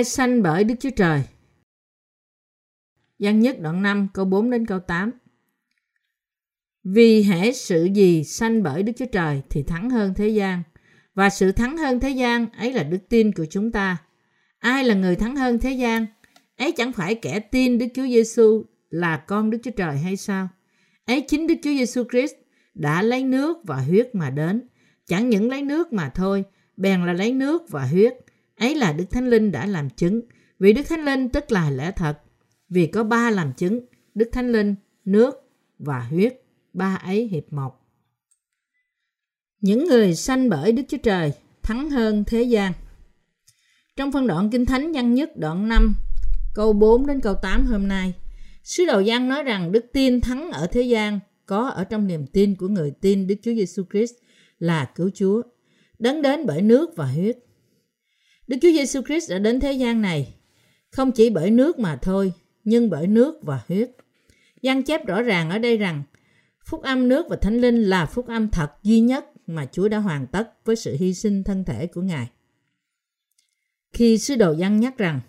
Ai sanh bởi Đức Chúa Trời? Văn nhất đoạn 5 câu 4 đến câu 8 Vì hễ sự gì sanh bởi Đức Chúa Trời thì thắng hơn thế gian. Và sự thắng hơn thế gian ấy là đức tin của chúng ta. Ai là người thắng hơn thế gian? Ấy chẳng phải kẻ tin Đức Chúa Giêsu là con Đức Chúa Trời hay sao? Ấy chính Đức Chúa Giêsu Christ đã lấy nước và huyết mà đến. Chẳng những lấy nước mà thôi, bèn là lấy nước và huyết. Ấy là Đức Thánh Linh đã làm chứng. Vì Đức Thánh Linh tức là lẽ thật. Vì có ba làm chứng, Đức Thánh Linh, nước và huyết. Ba ấy hiệp một. Những người sanh bởi Đức Chúa Trời thắng hơn thế gian. Trong phân đoạn Kinh Thánh văn nhất đoạn 5, câu 4 đến câu 8 hôm nay, Sứ đồ Giăng nói rằng đức tin thắng ở thế gian có ở trong niềm tin của người tin Đức Chúa Giêsu Christ là cứu Chúa, đấng đến bởi nước và huyết. Đức Chúa Giêsu Christ đã đến thế gian này không chỉ bởi nước mà thôi, nhưng bởi nước và huyết. Giăng chép rõ ràng ở đây rằng phúc âm nước và thánh linh là phúc âm thật duy nhất mà Chúa đã hoàn tất với sự hy sinh thân thể của Ngài. Khi sứ đồ Giăng nhắc rằng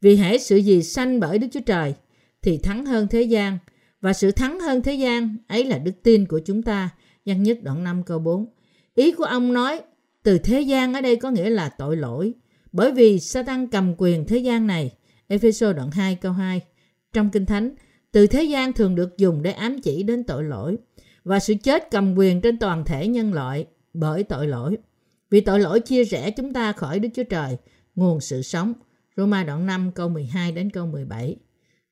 vì hễ sự gì sanh bởi Đức Chúa Trời thì thắng hơn thế gian và sự thắng hơn thế gian ấy là đức tin của chúng ta. Giăng nhất đoạn 5 câu 4. Ý của ông nói từ thế gian ở đây có nghĩa là tội lỗi bởi vì Satan cầm quyền thế gian này. Ephesos đoạn 2 câu 2. Trong Kinh Thánh, từ thế gian thường được dùng để ám chỉ đến tội lỗi và sự chết cầm quyền trên toàn thể nhân loại bởi tội lỗi. Vì tội lỗi chia rẽ chúng ta khỏi Đức Chúa Trời, nguồn sự sống. Roma đoạn 5 câu 12 đến câu 17.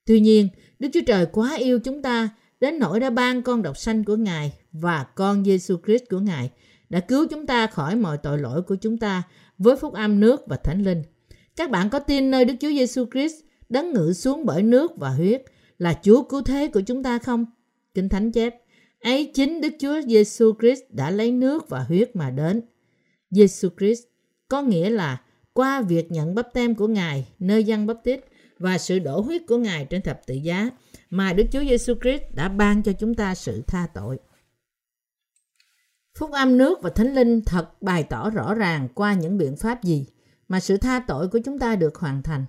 Tuy nhiên, Đức Chúa Trời quá yêu chúng ta đến nỗi đã ban con độc sanh của Ngài và con Giêsu Christ của Ngài đã cứu chúng ta khỏi mọi tội lỗi của chúng ta với phúc âm nước và thánh linh. Các bạn có tin nơi Đức Chúa Giêsu Christ đấng ngự xuống bởi nước và huyết là Chúa cứu thế của chúng ta không? Kinh Thánh chép, ấy chính Đức Chúa Giêsu Christ đã lấy nước và huyết mà đến. Giêsu Christ có nghĩa là qua việc nhận bắp tem của Ngài nơi dân bắp tít và sự đổ huyết của Ngài trên thập tự giá mà Đức Chúa Giêsu Christ đã ban cho chúng ta sự tha tội. Phúc âm nước và Thánh Linh thật bày tỏ rõ ràng qua những biện pháp gì mà sự tha tội của chúng ta được hoàn thành.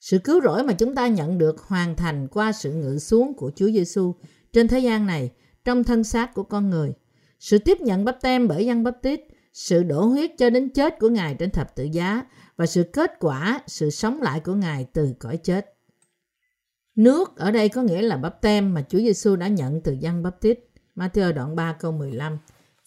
Sự cứu rỗi mà chúng ta nhận được hoàn thành qua sự ngự xuống của Chúa Giêsu trên thế gian này trong thân xác của con người. Sự tiếp nhận bắp tem bởi dân bắp tít, sự đổ huyết cho đến chết của Ngài trên thập tự giá và sự kết quả sự sống lại của Ngài từ cõi chết. Nước ở đây có nghĩa là bắp tem mà Chúa Giêsu đã nhận từ dân bắp tít. Matthew đoạn 3 câu 15,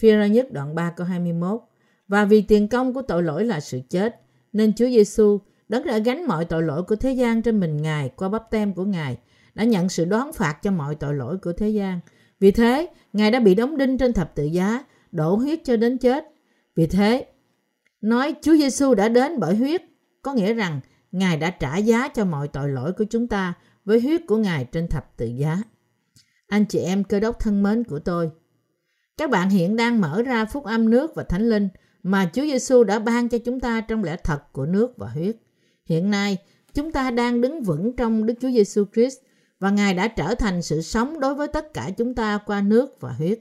phi nhất đoạn 3 câu 21. Và vì tiền công của tội lỗi là sự chết, nên Chúa Giêsu đấng đã gánh mọi tội lỗi của thế gian trên mình Ngài qua bắp tem của Ngài, đã nhận sự đoán phạt cho mọi tội lỗi của thế gian. Vì thế, Ngài đã bị đóng đinh trên thập tự giá, đổ huyết cho đến chết. Vì thế, nói Chúa Giêsu đã đến bởi huyết, có nghĩa rằng Ngài đã trả giá cho mọi tội lỗi của chúng ta với huyết của Ngài trên thập tự giá. Anh chị em cơ đốc thân mến của tôi, các bạn hiện đang mở ra phúc âm nước và thánh linh mà Chúa Giêsu đã ban cho chúng ta trong lẽ thật của nước và huyết. Hiện nay, chúng ta đang đứng vững trong Đức Chúa Giêsu Christ và Ngài đã trở thành sự sống đối với tất cả chúng ta qua nước và huyết.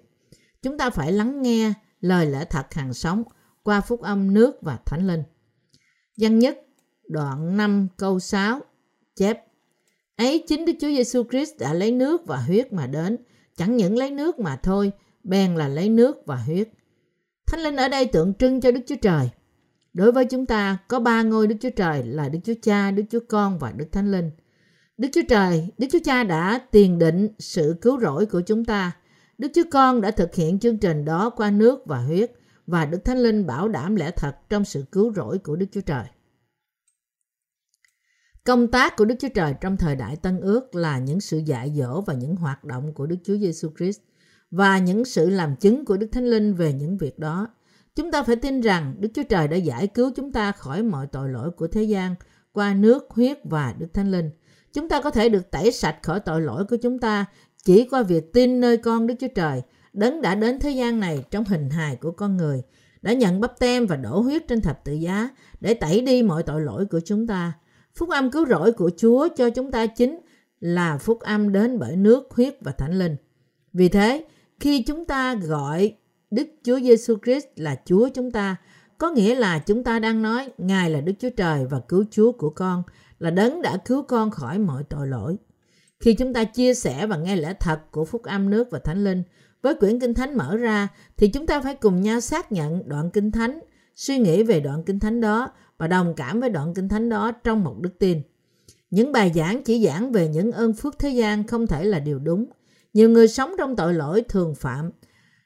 Chúng ta phải lắng nghe lời lẽ thật hàng sống qua phúc âm nước và thánh linh. Văn nhất đoạn 5 câu 6 chép Ấy chính Đức Chúa Giêsu Christ đã lấy nước và huyết mà đến, chẳng những lấy nước mà thôi, bèn là lấy nước và huyết. Thánh linh ở đây tượng trưng cho Đức Chúa Trời. Đối với chúng ta có ba ngôi Đức Chúa Trời là Đức Chúa Cha, Đức Chúa Con và Đức Thánh Linh. Đức Chúa Trời, Đức Chúa Cha đã tiền định sự cứu rỗi của chúng ta. Đức Chúa Con đã thực hiện chương trình đó qua nước và huyết và Đức Thánh Linh bảo đảm lẽ thật trong sự cứu rỗi của Đức Chúa Trời. Công tác của Đức Chúa Trời trong thời đại Tân Ước là những sự dạy dỗ và những hoạt động của Đức Chúa Giêsu Christ và những sự làm chứng của Đức Thánh Linh về những việc đó. Chúng ta phải tin rằng Đức Chúa Trời đã giải cứu chúng ta khỏi mọi tội lỗi của thế gian qua nước, huyết và Đức Thánh Linh. Chúng ta có thể được tẩy sạch khỏi tội lỗi của chúng ta chỉ qua việc tin nơi con Đức Chúa Trời, đấng đã đến thế gian này trong hình hài của con người, đã nhận bắp tem và đổ huyết trên thập tự giá để tẩy đi mọi tội lỗi của chúng ta. Phúc âm cứu rỗi của Chúa cho chúng ta chính là phúc âm đến bởi nước, huyết và thánh linh. Vì thế, khi chúng ta gọi Đức Chúa Giêsu Christ là Chúa chúng ta, có nghĩa là chúng ta đang nói Ngài là Đức Chúa Trời và cứu Chúa của con, là đấng đã cứu con khỏi mọi tội lỗi. Khi chúng ta chia sẻ và nghe lẽ thật của Phúc Âm nước và Thánh Linh với quyển Kinh Thánh mở ra thì chúng ta phải cùng nhau xác nhận đoạn Kinh Thánh, suy nghĩ về đoạn Kinh Thánh đó và đồng cảm với đoạn Kinh Thánh đó trong một đức tin. Những bài giảng chỉ giảng về những ơn phước thế gian không thể là điều đúng. Nhiều người sống trong tội lỗi thường phạm.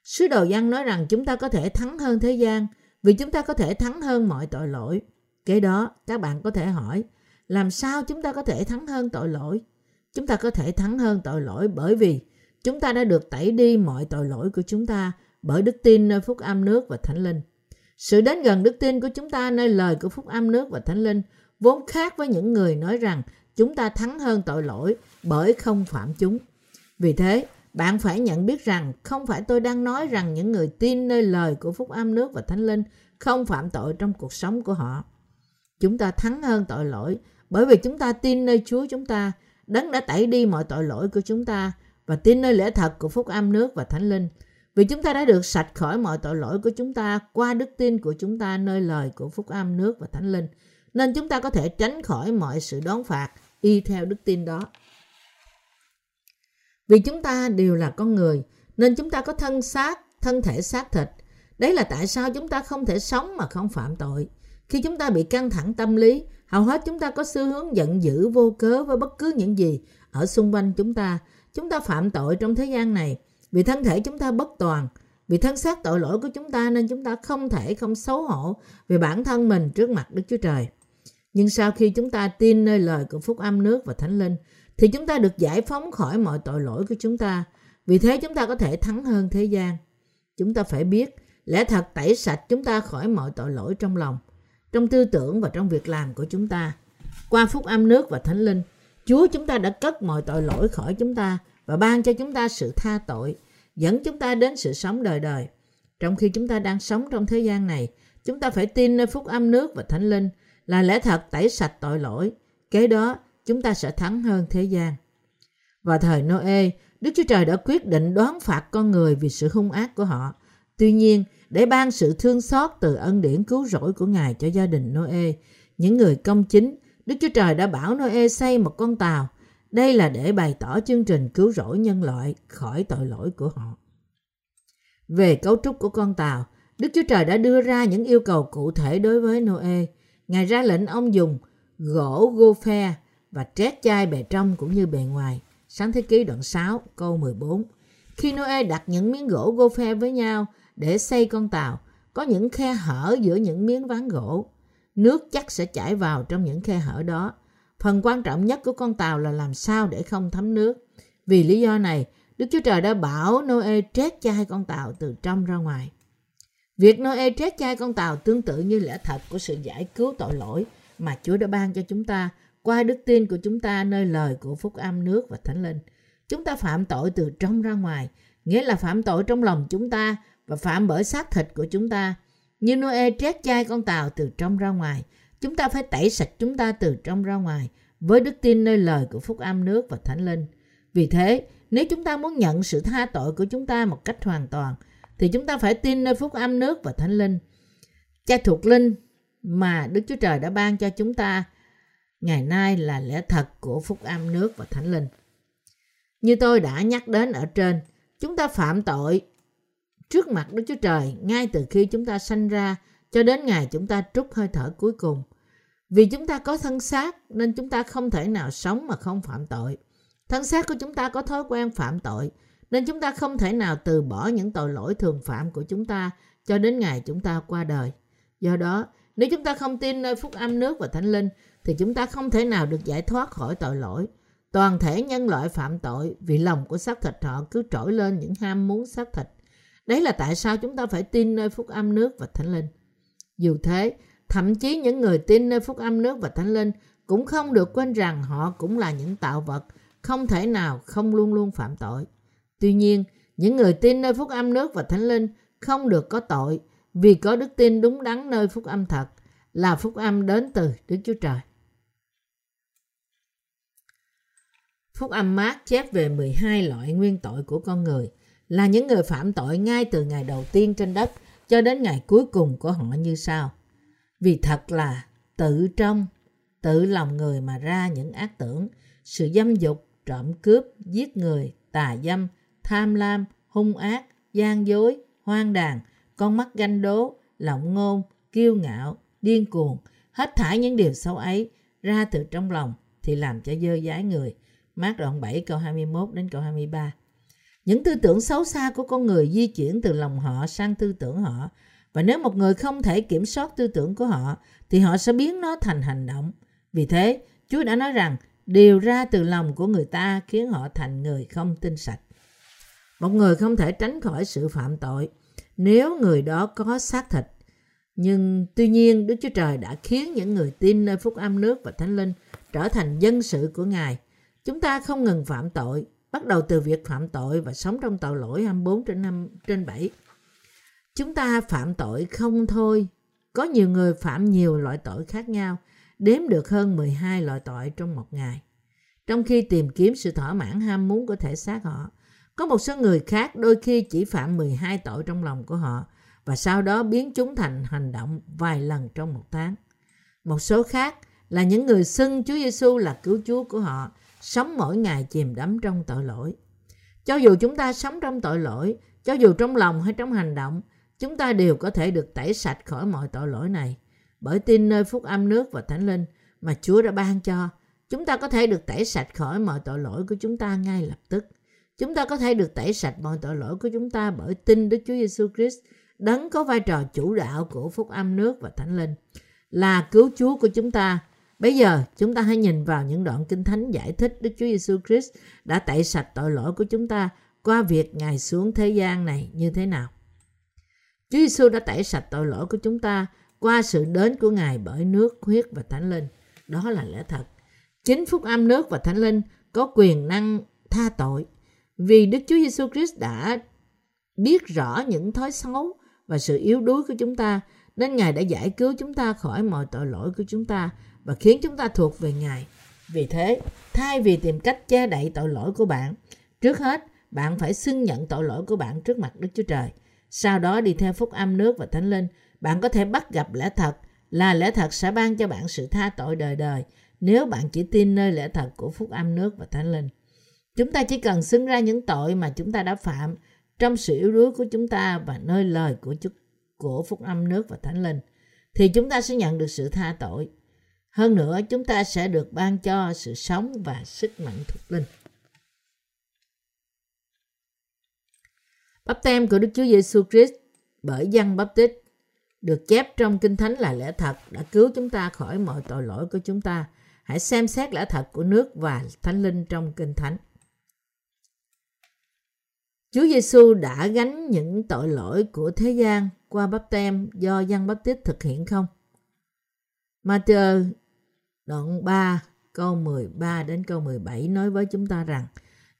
Sứ đồ văn nói rằng chúng ta có thể thắng hơn thế gian vì chúng ta có thể thắng hơn mọi tội lỗi. Kế đó, các bạn có thể hỏi, làm sao chúng ta có thể thắng hơn tội lỗi? Chúng ta có thể thắng hơn tội lỗi bởi vì chúng ta đã được tẩy đi mọi tội lỗi của chúng ta bởi đức tin nơi phúc âm nước và thánh linh. Sự đến gần đức tin của chúng ta nơi lời của phúc âm nước và thánh linh vốn khác với những người nói rằng chúng ta thắng hơn tội lỗi bởi không phạm chúng. Vì thế, bạn phải nhận biết rằng không phải tôi đang nói rằng những người tin nơi lời của phúc âm nước và thánh linh không phạm tội trong cuộc sống của họ. Chúng ta thắng hơn tội lỗi bởi vì chúng ta tin nơi Chúa chúng ta, đấng đã tẩy đi mọi tội lỗi của chúng ta và tin nơi lẽ thật của phúc âm nước và thánh linh. Vì chúng ta đã được sạch khỏi mọi tội lỗi của chúng ta qua đức tin của chúng ta nơi lời của phúc âm nước và thánh linh. Nên chúng ta có thể tránh khỏi mọi sự đón phạt y theo đức tin đó. Vì chúng ta đều là con người, nên chúng ta có thân xác, thân thể xác thịt. Đấy là tại sao chúng ta không thể sống mà không phạm tội. Khi chúng ta bị căng thẳng tâm lý, hầu hết chúng ta có xu hướng giận dữ vô cớ với bất cứ những gì ở xung quanh chúng ta. Chúng ta phạm tội trong thế gian này vì thân thể chúng ta bất toàn, vì thân xác tội lỗi của chúng ta nên chúng ta không thể không xấu hổ về bản thân mình trước mặt Đức Chúa Trời. Nhưng sau khi chúng ta tin nơi lời của Phúc Âm nước và Thánh Linh, thì chúng ta được giải phóng khỏi mọi tội lỗi của chúng ta. Vì thế chúng ta có thể thắng hơn thế gian. Chúng ta phải biết, lẽ thật tẩy sạch chúng ta khỏi mọi tội lỗi trong lòng, trong tư tưởng và trong việc làm của chúng ta. Qua Phúc Âm nước và Thánh Linh, Chúa chúng ta đã cất mọi tội lỗi khỏi chúng ta và ban cho chúng ta sự tha tội, dẫn chúng ta đến sự sống đời đời. Trong khi chúng ta đang sống trong thế gian này, chúng ta phải tin nơi Phúc Âm nước và Thánh Linh – là lẽ thật tẩy sạch tội lỗi. Kế đó, chúng ta sẽ thắng hơn thế gian. Vào thời Noe, Đức Chúa Trời đã quyết định đoán phạt con người vì sự hung ác của họ. Tuy nhiên, để ban sự thương xót từ ân điển cứu rỗi của Ngài cho gia đình Noe, những người công chính, Đức Chúa Trời đã bảo Noe xây một con tàu. Đây là để bày tỏ chương trình cứu rỗi nhân loại khỏi tội lỗi của họ. Về cấu trúc của con tàu, Đức Chúa Trời đã đưa ra những yêu cầu cụ thể đối với Noe. Ngài ra lệnh ông dùng gỗ gô phe và trét chai bề trong cũng như bề ngoài. Sáng thế ký đoạn 6 câu 14. Khi Noe đặt những miếng gỗ gô phe với nhau để xây con tàu, có những khe hở giữa những miếng ván gỗ. Nước chắc sẽ chảy vào trong những khe hở đó. Phần quan trọng nhất của con tàu là làm sao để không thấm nước. Vì lý do này, Đức Chúa Trời đã bảo Noe trét chai con tàu từ trong ra ngoài. Việc Noe trét chai con tàu tương tự như lẽ thật của sự giải cứu tội lỗi mà Chúa đã ban cho chúng ta qua đức tin của chúng ta nơi lời của phúc âm nước và thánh linh. Chúng ta phạm tội từ trong ra ngoài, nghĩa là phạm tội trong lòng chúng ta và phạm bởi xác thịt của chúng ta. Như Noe trét chai con tàu từ trong ra ngoài, chúng ta phải tẩy sạch chúng ta từ trong ra ngoài với đức tin nơi lời của phúc âm nước và thánh linh. Vì thế, nếu chúng ta muốn nhận sự tha tội của chúng ta một cách hoàn toàn, thì chúng ta phải tin nơi phúc âm nước và thánh linh. Cha thuộc linh mà Đức Chúa Trời đã ban cho chúng ta ngày nay là lẽ thật của phúc âm nước và thánh linh. Như tôi đã nhắc đến ở trên, chúng ta phạm tội trước mặt Đức Chúa Trời ngay từ khi chúng ta sanh ra cho đến ngày chúng ta trút hơi thở cuối cùng. Vì chúng ta có thân xác nên chúng ta không thể nào sống mà không phạm tội. Thân xác của chúng ta có thói quen phạm tội nên chúng ta không thể nào từ bỏ những tội lỗi thường phạm của chúng ta cho đến ngày chúng ta qua đời. Do đó, nếu chúng ta không tin nơi phúc âm nước và thánh linh, thì chúng ta không thể nào được giải thoát khỏi tội lỗi. Toàn thể nhân loại phạm tội vì lòng của xác thịt họ cứ trỗi lên những ham muốn xác thịt. Đấy là tại sao chúng ta phải tin nơi phúc âm nước và thánh linh. Dù thế, thậm chí những người tin nơi phúc âm nước và thánh linh cũng không được quên rằng họ cũng là những tạo vật, không thể nào không luôn luôn phạm tội. Tuy nhiên, những người tin nơi phúc âm nước và thánh linh không được có tội vì có đức tin đúng đắn nơi phúc âm thật là phúc âm đến từ Đức Chúa Trời. Phúc âm mát chép về 12 loại nguyên tội của con người là những người phạm tội ngay từ ngày đầu tiên trên đất cho đến ngày cuối cùng của họ như sau. Vì thật là tự trong, tự lòng người mà ra những ác tưởng, sự dâm dục, trộm cướp, giết người, tà dâm, tham lam, hung ác, gian dối, hoang đàn, con mắt ganh đố, lộng ngôn, kiêu ngạo, điên cuồng, hết thải những điều xấu ấy ra từ trong lòng thì làm cho dơ dái người. Mát đoạn 7 câu 21 đến câu 23. Những tư tưởng xấu xa của con người di chuyển từ lòng họ sang tư tưởng họ. Và nếu một người không thể kiểm soát tư tưởng của họ, thì họ sẽ biến nó thành hành động. Vì thế, Chúa đã nói rằng điều ra từ lòng của người ta khiến họ thành người không tinh sạch. Một người không thể tránh khỏi sự phạm tội nếu người đó có xác thịt. Nhưng tuy nhiên Đức Chúa Trời đã khiến những người tin nơi phúc âm nước và thánh linh trở thành dân sự của Ngài. Chúng ta không ngừng phạm tội bắt đầu từ việc phạm tội và sống trong tội lỗi 24 trên 5 trên 7. Chúng ta phạm tội không thôi. Có nhiều người phạm nhiều loại tội khác nhau, đếm được hơn 12 loại tội trong một ngày. Trong khi tìm kiếm sự thỏa mãn ham muốn của thể xác họ, có một số người khác đôi khi chỉ phạm 12 tội trong lòng của họ và sau đó biến chúng thành hành động vài lần trong một tháng. Một số khác là những người xưng Chúa Giêsu là cứu Chúa của họ sống mỗi ngày chìm đắm trong tội lỗi. Cho dù chúng ta sống trong tội lỗi, cho dù trong lòng hay trong hành động, chúng ta đều có thể được tẩy sạch khỏi mọi tội lỗi này. Bởi tin nơi phúc âm nước và thánh linh mà Chúa đã ban cho, chúng ta có thể được tẩy sạch khỏi mọi tội lỗi của chúng ta ngay lập tức. Chúng ta có thể được tẩy sạch mọi tội lỗi của chúng ta bởi tin Đức Chúa Giêsu Christ, đấng có vai trò chủ đạo của phúc âm nước và thánh linh, là cứu Chúa của chúng ta Bây giờ chúng ta hãy nhìn vào những đoạn kinh thánh giải thích Đức Chúa Giêsu Christ đã tẩy sạch tội lỗi của chúng ta qua việc Ngài xuống thế gian này như thế nào. Chúa Giêsu đã tẩy sạch tội lỗi của chúng ta qua sự đến của Ngài bởi nước, huyết và thánh linh. Đó là lẽ thật. Chính phúc âm nước và thánh linh có quyền năng tha tội. Vì Đức Chúa Giêsu Christ đã biết rõ những thói xấu và sự yếu đuối của chúng ta, nên Ngài đã giải cứu chúng ta khỏi mọi tội lỗi của chúng ta và khiến chúng ta thuộc về Ngài. Vì thế, thay vì tìm cách che đậy tội lỗi của bạn, trước hết bạn phải xưng nhận tội lỗi của bạn trước mặt Đức Chúa Trời. Sau đó đi theo phúc âm nước và thánh linh, bạn có thể bắt gặp lẽ thật là lẽ thật sẽ ban cho bạn sự tha tội đời đời nếu bạn chỉ tin nơi lẽ thật của phúc âm nước và thánh linh. Chúng ta chỉ cần xưng ra những tội mà chúng ta đã phạm trong sự yếu đuối của chúng ta và nơi lời của Chúa của phúc âm nước và thánh linh thì chúng ta sẽ nhận được sự tha tội hơn nữa, chúng ta sẽ được ban cho sự sống và sức mạnh thuộc linh. Bắp tem của Đức Chúa Giêsu Christ bởi dân bắp tít được chép trong Kinh Thánh là lẽ thật đã cứu chúng ta khỏi mọi tội lỗi của chúng ta. Hãy xem xét lẽ thật của nước và Thánh Linh trong Kinh Thánh. Chúa Giêsu đã gánh những tội lỗi của thế gian qua bắp tem do dân bắp tít thực hiện không? Matthew Đoạn 3 câu 13 đến câu 17 nói với chúng ta rằng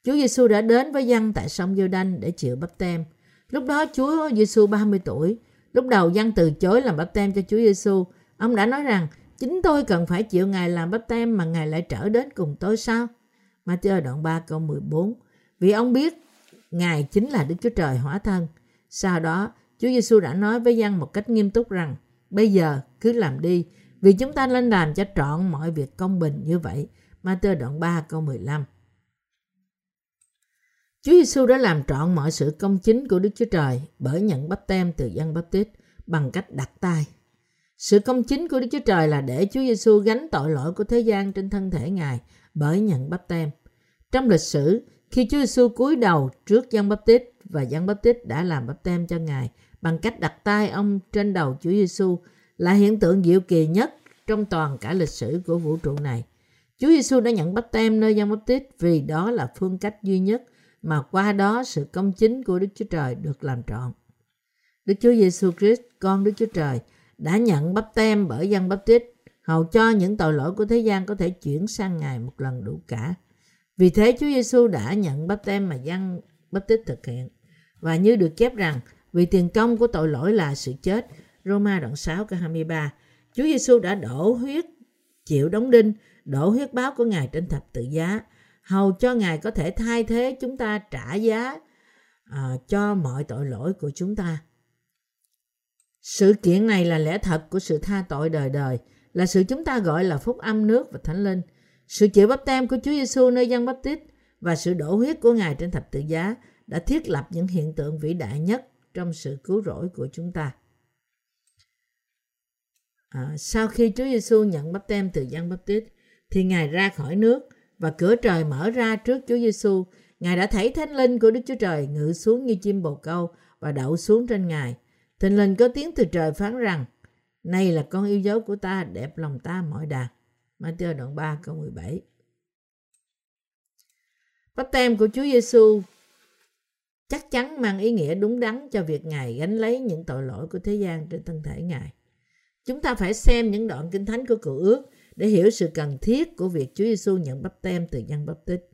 Chúa Giêsu đã đến với dân tại sông giô đanh để chịu bắp tem. Lúc đó Chúa Giêsu 30 tuổi. Lúc đầu dân từ chối làm bắp tem cho Chúa Giêsu. Ông đã nói rằng chính tôi cần phải chịu Ngài làm bắp tem mà Ngài lại trở đến cùng tôi sao? Matthew đoạn 3 câu 14 Vì ông biết Ngài chính là Đức Chúa Trời hóa thân. Sau đó, Chúa Giêsu đã nói với dân một cách nghiêm túc rằng bây giờ cứ làm đi vì chúng ta nên làm cho trọn mọi việc công bình như vậy. Matthew đoạn 3 câu 15 Chúa Giêsu đã làm trọn mọi sự công chính của Đức Chúa Trời bởi nhận bắp tem từ dân bắp tít bằng cách đặt tay. Sự công chính của Đức Chúa Trời là để Chúa Giêsu gánh tội lỗi của thế gian trên thân thể Ngài bởi nhận bắp tem. Trong lịch sử, khi Chúa Giêsu cúi đầu trước dân bắp tít và dân bắp tít đã làm bắp tem cho Ngài bằng cách đặt tay ông trên đầu Chúa Giêsu là hiện tượng diệu kỳ nhất trong toàn cả lịch sử của vũ trụ này. Chúa Giêsu đã nhận bắp tem nơi Giăng Baptist vì đó là phương cách duy nhất mà qua đó sự công chính của Đức Chúa Trời được làm trọn. Đức Chúa Giêsu Christ, con Đức Chúa Trời, đã nhận bắp tem bởi Giăng Baptist hầu cho những tội lỗi của thế gian có thể chuyển sang Ngài một lần đủ cả. Vì thế Chúa Giêsu đã nhận bắp tem mà Giăng Baptist thực hiện. Và như được chép rằng, vì tiền công của tội lỗi là sự chết, Roma đoạn 6 câu 23. Chúa Giêsu đã đổ huyết chịu đóng đinh, đổ huyết báo của Ngài trên thập tự giá, hầu cho Ngài có thể thay thế chúng ta trả giá uh, cho mọi tội lỗi của chúng ta. Sự kiện này là lẽ thật của sự tha tội đời đời, là sự chúng ta gọi là phúc âm nước và thánh linh. Sự chịu bắp tem của Chúa Giêsu nơi dân bắp tít và sự đổ huyết của Ngài trên thập tự giá đã thiết lập những hiện tượng vĩ đại nhất trong sự cứu rỗi của chúng ta. À, sau khi Chúa Giêsu nhận bắp tem từ dân bắp tít, thì Ngài ra khỏi nước và cửa trời mở ra trước Chúa Giêsu. Ngài đã thấy thánh linh của Đức Chúa Trời ngự xuống như chim bồ câu và đậu xuống trên Ngài. Thánh linh có tiếng từ trời phán rằng, này là con yêu dấu của ta, đẹp lòng ta mọi đàn. Matthew đoạn 3 câu 17 Bắp tem của Chúa Giêsu chắc chắn mang ý nghĩa đúng đắn cho việc Ngài gánh lấy những tội lỗi của thế gian trên thân thể Ngài. Chúng ta phải xem những đoạn kinh thánh của cựu ước để hiểu sự cần thiết của việc Chúa Giêsu nhận bắp tem từ dân bắp tích.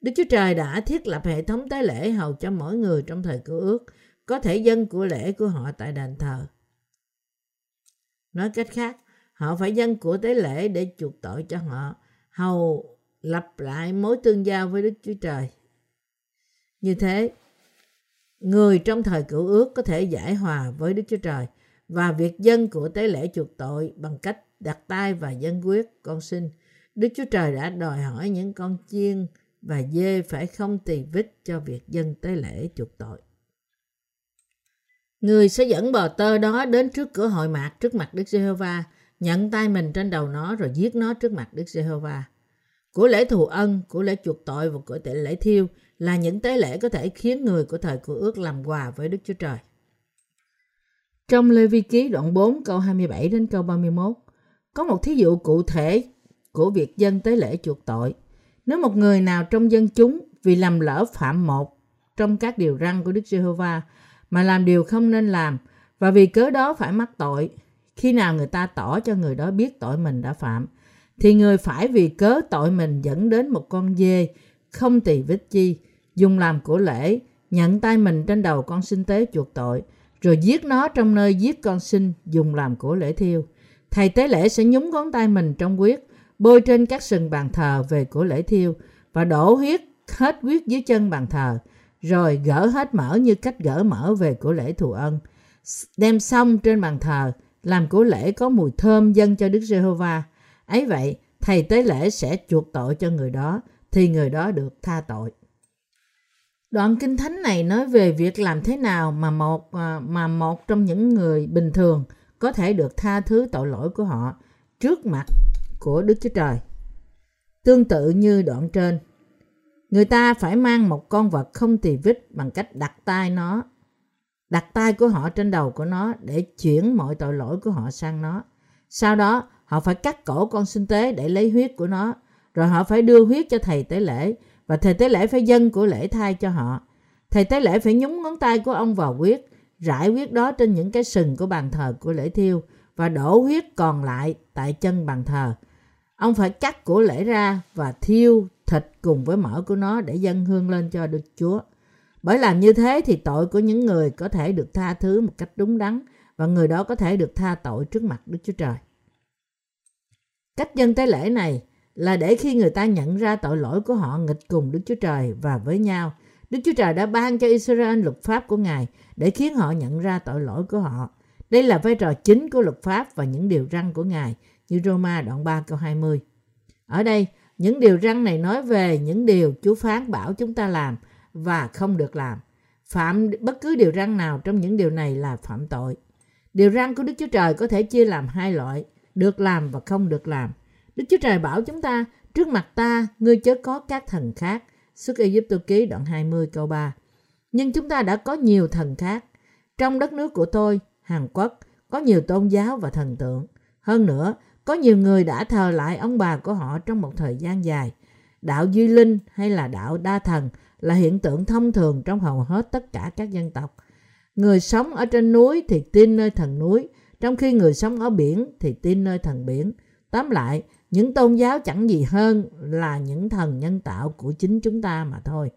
Đức Chúa Trời đã thiết lập hệ thống tế lễ hầu cho mỗi người trong thời cựu ước có thể dân của lễ của họ tại đền thờ. Nói cách khác, họ phải dân của tế lễ để chuộc tội cho họ, hầu lập lại mối tương giao với Đức Chúa Trời. Như thế, người trong thời cựu ước có thể giải hòa với Đức Chúa Trời và việc dân của tế lễ chuộc tội bằng cách đặt tay và dân quyết con sinh. Đức Chúa Trời đã đòi hỏi những con chiên và dê phải không tỳ vít cho việc dân tế lễ chuộc tội. Người sẽ dẫn bò tơ đó đến trước cửa hội mạc trước mặt Đức Giê-hô-va, nhận tay mình trên đầu nó rồi giết nó trước mặt Đức Giê-hô-va. Của lễ thù ân, của lễ chuộc tội và của tế lễ thiêu là những tế lễ có thể khiến người của thời của ước làm quà với Đức Chúa Trời. Trong Lê Vi Ký đoạn 4 câu 27 đến câu 31 có một thí dụ cụ thể của việc dân tế lễ chuộc tội. Nếu một người nào trong dân chúng vì làm lỡ phạm một trong các điều răn của Đức Giê-hô-va mà làm điều không nên làm và vì cớ đó phải mắc tội. Khi nào người ta tỏ cho người đó biết tội mình đã phạm, thì người phải vì cớ tội mình dẫn đến một con dê không tỳ vết chi, dùng làm của lễ, nhận tay mình trên đầu con sinh tế chuộc tội, rồi giết nó trong nơi giết con sinh dùng làm của lễ thiêu. Thầy tế lễ sẽ nhúng ngón tay mình trong huyết, bôi trên các sừng bàn thờ về của lễ thiêu và đổ huyết hết huyết dưới chân bàn thờ rồi gỡ hết mỡ như cách gỡ mỡ về của lễ thù ân. Đem xong trên bàn thờ, làm của lễ có mùi thơm dâng cho Đức Giê-hô-va. Ấy vậy, thầy tế lễ sẽ chuộc tội cho người đó, thì người đó được tha tội. Đoạn kinh thánh này nói về việc làm thế nào mà một à, mà một trong những người bình thường có thể được tha thứ tội lỗi của họ trước mặt của Đức Chúa Trời. Tương tự như đoạn trên, Người ta phải mang một con vật không tỳ vết bằng cách đặt tay nó, đặt tay của họ trên đầu của nó để chuyển mọi tội lỗi của họ sang nó. Sau đó, họ phải cắt cổ con sinh tế để lấy huyết của nó, rồi họ phải đưa huyết cho thầy tế lễ và thầy tế lễ phải dâng của lễ thai cho họ. Thầy tế lễ phải nhúng ngón tay của ông vào huyết, rải huyết đó trên những cái sừng của bàn thờ của lễ thiêu và đổ huyết còn lại tại chân bàn thờ. Ông phải cắt của lễ ra và thiêu thịt cùng với mỡ của nó để dâng hương lên cho Đức Chúa. Bởi làm như thế thì tội của những người có thể được tha thứ một cách đúng đắn và người đó có thể được tha tội trước mặt Đức Chúa Trời. Cách dân tế lễ này là để khi người ta nhận ra tội lỗi của họ nghịch cùng Đức Chúa Trời và với nhau, Đức Chúa Trời đã ban cho Israel luật pháp của Ngài để khiến họ nhận ra tội lỗi của họ. Đây là vai trò chính của luật pháp và những điều răn của Ngài như Roma đoạn 3 câu 20. Ở đây, những điều răn này nói về những điều Chúa phán bảo chúng ta làm và không được làm. Phạm bất cứ điều răn nào trong những điều này là phạm tội. Điều răn của Đức Chúa Trời có thể chia làm hai loại, được làm và không được làm. Đức Chúa Trời bảo chúng ta, trước mặt ta, ngươi chớ có các thần khác. Xuất Ai Cập ký đoạn 20 câu 3. Nhưng chúng ta đã có nhiều thần khác. Trong đất nước của tôi, Hàn Quốc, có nhiều tôn giáo và thần tượng. Hơn nữa, có nhiều người đã thờ lại ông bà của họ trong một thời gian dài. Đạo duy linh hay là đạo đa thần là hiện tượng thông thường trong hầu hết tất cả các dân tộc. Người sống ở trên núi thì tin nơi thần núi, trong khi người sống ở biển thì tin nơi thần biển. Tóm lại, những tôn giáo chẳng gì hơn là những thần nhân tạo của chính chúng ta mà thôi.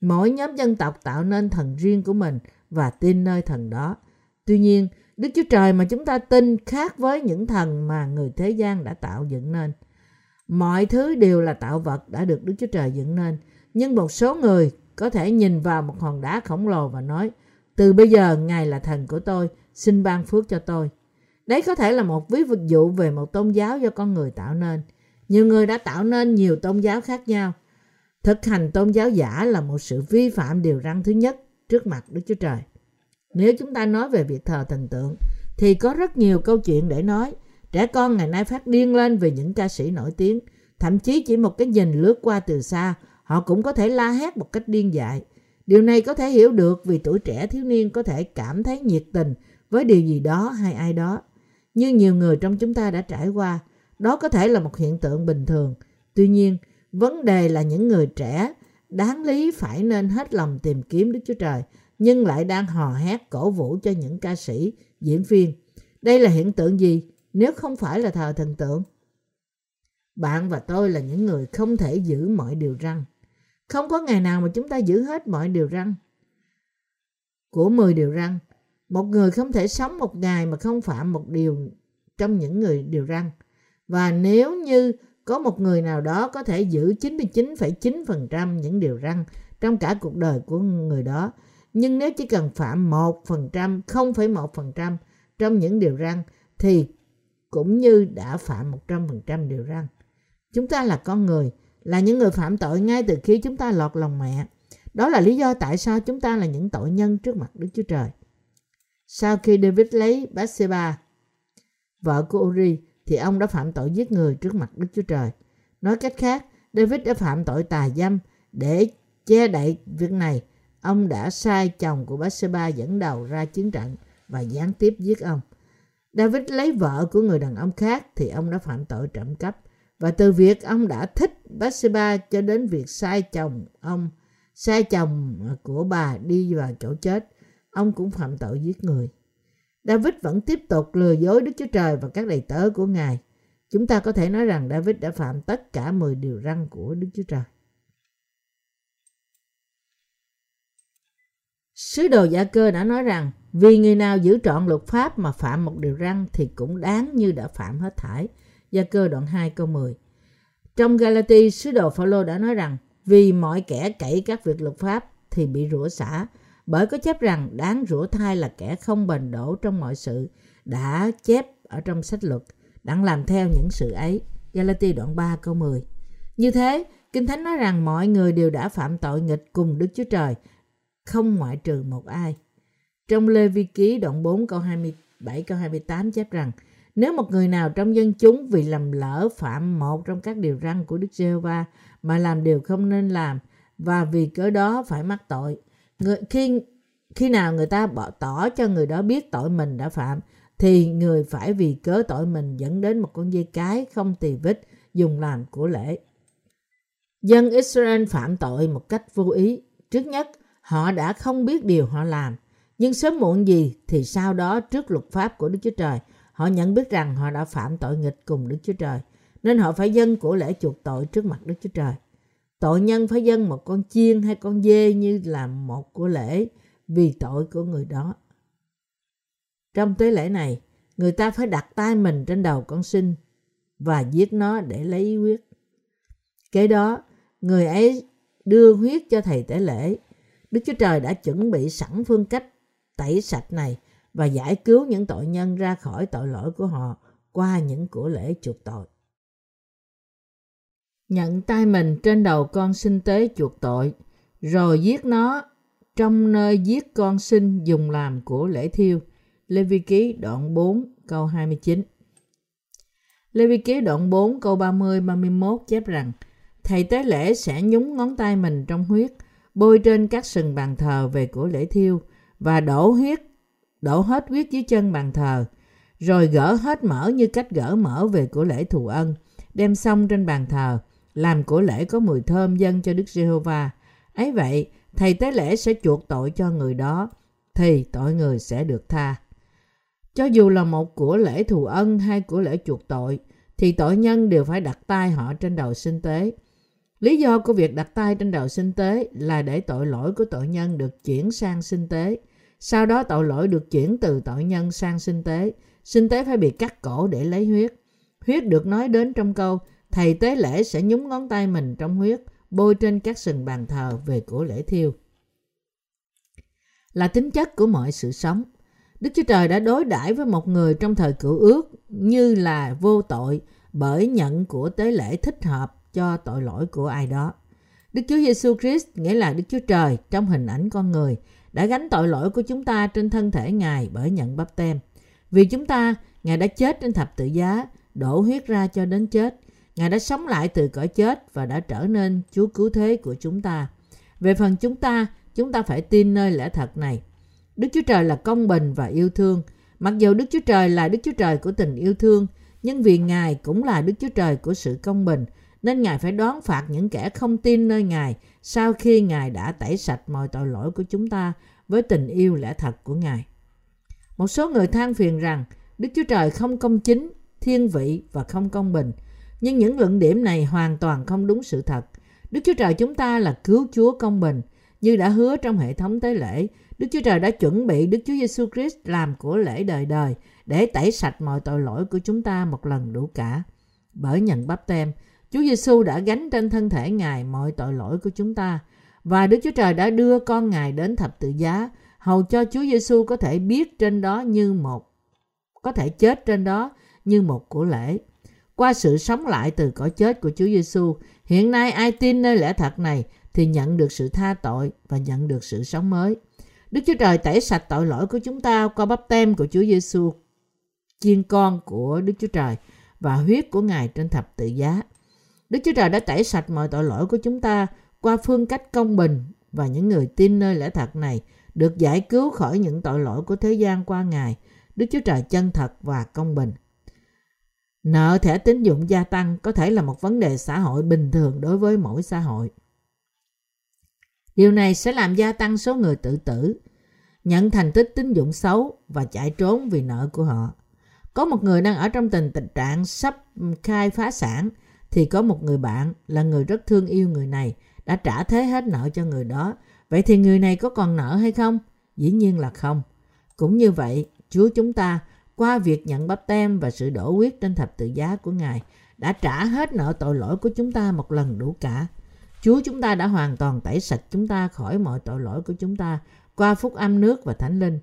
Mỗi nhóm dân tộc tạo nên thần riêng của mình và tin nơi thần đó. Tuy nhiên, Đức Chúa Trời mà chúng ta tin khác với những thần mà người thế gian đã tạo dựng nên. Mọi thứ đều là tạo vật đã được Đức Chúa Trời dựng nên. Nhưng một số người có thể nhìn vào một hòn đá khổng lồ và nói từ bây giờ Ngài là thần của tôi, xin ban phước cho tôi. Đấy có thể là một ví dụ về một tôn giáo do con người tạo nên. Nhiều người đã tạo nên nhiều tôn giáo khác nhau. Thực hành tôn giáo giả là một sự vi phạm điều răn thứ nhất trước mặt Đức Chúa Trời. Nếu chúng ta nói về việc thờ thần tượng, thì có rất nhiều câu chuyện để nói. Trẻ con ngày nay phát điên lên về những ca sĩ nổi tiếng. Thậm chí chỉ một cái nhìn lướt qua từ xa, họ cũng có thể la hét một cách điên dại. Điều này có thể hiểu được vì tuổi trẻ thiếu niên có thể cảm thấy nhiệt tình với điều gì đó hay ai đó. Như nhiều người trong chúng ta đã trải qua, đó có thể là một hiện tượng bình thường. Tuy nhiên, vấn đề là những người trẻ đáng lý phải nên hết lòng tìm kiếm Đức Chúa Trời, nhưng lại đang hò hét cổ vũ cho những ca sĩ, diễn viên. Đây là hiện tượng gì nếu không phải là thờ thần tượng? Bạn và tôi là những người không thể giữ mọi điều răng Không có ngày nào mà chúng ta giữ hết mọi điều răng Của 10 điều răng một người không thể sống một ngày mà không phạm một điều trong những người điều răn. Và nếu như có một người nào đó có thể giữ 99,9% những điều răn trong cả cuộc đời của người đó, nhưng nếu chỉ cần phạm 1%, 0,1% trong những điều răn thì cũng như đã phạm 100% điều răn. Chúng ta là con người, là những người phạm tội ngay từ khi chúng ta lọt lòng mẹ. Đó là lý do tại sao chúng ta là những tội nhân trước mặt Đức Chúa Trời. Sau khi David lấy Bathsheba, vợ của Uri, thì ông đã phạm tội giết người trước mặt Đức Chúa Trời. Nói cách khác, David đã phạm tội tà dâm để che đậy việc này. Ông đã sai chồng của Bathsheba dẫn đầu ra chiến trận và gián tiếp giết ông. David lấy vợ của người đàn ông khác thì ông đã phạm tội trộm cắp. Và từ việc ông đã thích Bathsheba cho đến việc sai chồng ông, sai chồng của bà đi vào chỗ chết, ông cũng phạm tội giết người. David vẫn tiếp tục lừa dối Đức Chúa Trời và các đầy tớ của Ngài. Chúng ta có thể nói rằng David đã phạm tất cả 10 điều răn của Đức Chúa Trời. Sứ đồ Gia Cơ đã nói rằng vì người nào giữ trọn luật pháp mà phạm một điều răn thì cũng đáng như đã phạm hết thải. Gia Cơ đoạn 2 câu 10. Trong Galati, sứ đồ Phaolô đã nói rằng vì mọi kẻ cậy các việc luật pháp thì bị rủa xả, bởi có chép rằng đáng rủa thai là kẻ không bền đổ trong mọi sự đã chép ở trong sách luật, đang làm theo những sự ấy. Galati đoạn 3 câu 10. Như thế, Kinh Thánh nói rằng mọi người đều đã phạm tội nghịch cùng Đức Chúa Trời, không ngoại trừ một ai. Trong Lê Vi Ký đoạn 4 câu 27 câu 28 chép rằng nếu một người nào trong dân chúng vì lầm lỡ phạm một trong các điều răn của Đức Giê-hô-va mà làm điều không nên làm và vì cớ đó phải mắc tội, người, khi khi nào người ta bỏ tỏ cho người đó biết tội mình đã phạm thì người phải vì cớ tội mình dẫn đến một con dây cái không tỳ vết dùng làm của lễ. Dân Israel phạm tội một cách vô ý. Trước nhất, họ đã không biết điều họ làm. Nhưng sớm muộn gì thì sau đó trước luật pháp của Đức Chúa Trời, họ nhận biết rằng họ đã phạm tội nghịch cùng Đức Chúa Trời. Nên họ phải dâng của lễ chuộc tội trước mặt Đức Chúa Trời. Tội nhân phải dâng một con chiên hay con dê như là một của lễ vì tội của người đó. Trong tế lễ này, người ta phải đặt tay mình trên đầu con sinh và giết nó để lấy huyết. Kế đó, người ấy đưa huyết cho thầy tế lễ. Đức Chúa Trời đã chuẩn bị sẵn phương cách tẩy sạch này và giải cứu những tội nhân ra khỏi tội lỗi của họ qua những của lễ chuộc tội. Nhận tay mình trên đầu con sinh tế chuộc tội, rồi giết nó. Trong nơi giết con sinh dùng làm của lễ thiêu. Lê Vi Ký đoạn 4 câu 29 Lê Vi Ký đoạn 4 câu 30-31 chép rằng Thầy tế lễ sẽ nhúng ngón tay mình trong huyết, bôi trên các sừng bàn thờ về của lễ thiêu và đổ huyết, đổ hết huyết dưới chân bàn thờ, rồi gỡ hết mỡ như cách gỡ mỡ về của lễ thù ân, đem xong trên bàn thờ, làm của lễ có mùi thơm dâng cho Đức Giê-hô-va. Ấy vậy, thầy tế lễ sẽ chuộc tội cho người đó, thì tội người sẽ được tha. Cho dù là một của lễ thù ân hay của lễ chuộc tội, thì tội nhân đều phải đặt tay họ trên đầu sinh tế. Lý do của việc đặt tay trên đầu sinh tế là để tội lỗi của tội nhân được chuyển sang sinh tế. Sau đó tội lỗi được chuyển từ tội nhân sang sinh tế. Sinh tế phải bị cắt cổ để lấy huyết. Huyết được nói đến trong câu thầy tế lễ sẽ nhúng ngón tay mình trong huyết, bôi trên các sừng bàn thờ về của lễ thiêu. Là tính chất của mọi sự sống. Đức Chúa Trời đã đối đãi với một người trong thời cựu ước như là vô tội bởi nhận của tế lễ thích hợp cho tội lỗi của ai đó. Đức Chúa Giêsu Christ nghĩa là Đức Chúa Trời trong hình ảnh con người đã gánh tội lỗi của chúng ta trên thân thể Ngài bởi nhận bắp tem. Vì chúng ta, Ngài đã chết trên thập tự giá, đổ huyết ra cho đến chết. Ngài đã sống lại từ cõi chết và đã trở nên Chúa cứu thế của chúng ta. Về phần chúng ta, chúng ta phải tin nơi lẽ thật này. Đức Chúa Trời là công bình và yêu thương. Mặc dù Đức Chúa Trời là Đức Chúa Trời của tình yêu thương, nhưng vì Ngài cũng là Đức Chúa Trời của sự công bình, nên Ngài phải đoán phạt những kẻ không tin nơi Ngài sau khi Ngài đã tẩy sạch mọi tội lỗi của chúng ta với tình yêu lẽ thật của Ngài. Một số người than phiền rằng Đức Chúa Trời không công chính, thiên vị và không công bình. Nhưng những luận điểm này hoàn toàn không đúng sự thật. Đức Chúa Trời chúng ta là cứu Chúa công bình. Như đã hứa trong hệ thống tế lễ, Đức Chúa Trời đã chuẩn bị Đức Chúa Giêsu Christ làm của lễ đời đời để tẩy sạch mọi tội lỗi của chúng ta một lần đủ cả. Bởi nhận bắp tem, Chúa Giêsu đã gánh trên thân thể Ngài mọi tội lỗi của chúng ta và Đức Chúa Trời đã đưa con Ngài đến thập tự giá hầu cho Chúa Giêsu có thể biết trên đó như một có thể chết trên đó như một của lễ. Qua sự sống lại từ cõi chết của Chúa Giêsu, hiện nay ai tin nơi lẽ thật này thì nhận được sự tha tội và nhận được sự sống mới. Đức Chúa Trời tẩy sạch tội lỗi của chúng ta qua bắp tem của Chúa Giêsu, chiên con của Đức Chúa Trời và huyết của Ngài trên thập tự giá. Đức Chúa Trời đã tẩy sạch mọi tội lỗi của chúng ta qua phương cách công bình và những người tin nơi lẽ thật này được giải cứu khỏi những tội lỗi của thế gian qua Ngài, Đức Chúa Trời chân thật và công bình. Nợ thẻ tín dụng gia tăng có thể là một vấn đề xã hội bình thường đối với mỗi xã hội. Điều này sẽ làm gia tăng số người tự tử, nhận thành tích tín dụng xấu và chạy trốn vì nợ của họ. Có một người đang ở trong tình tình trạng sắp khai phá sản thì có một người bạn là người rất thương yêu người này đã trả thế hết nợ cho người đó. Vậy thì người này có còn nợ hay không? Dĩ nhiên là không. Cũng như vậy, Chúa chúng ta qua việc nhận bắp tem và sự đổ huyết trên thập tự giá của Ngài đã trả hết nợ tội lỗi của chúng ta một lần đủ cả. Chúa chúng ta đã hoàn toàn tẩy sạch chúng ta khỏi mọi tội lỗi của chúng ta qua phúc âm nước và thánh linh.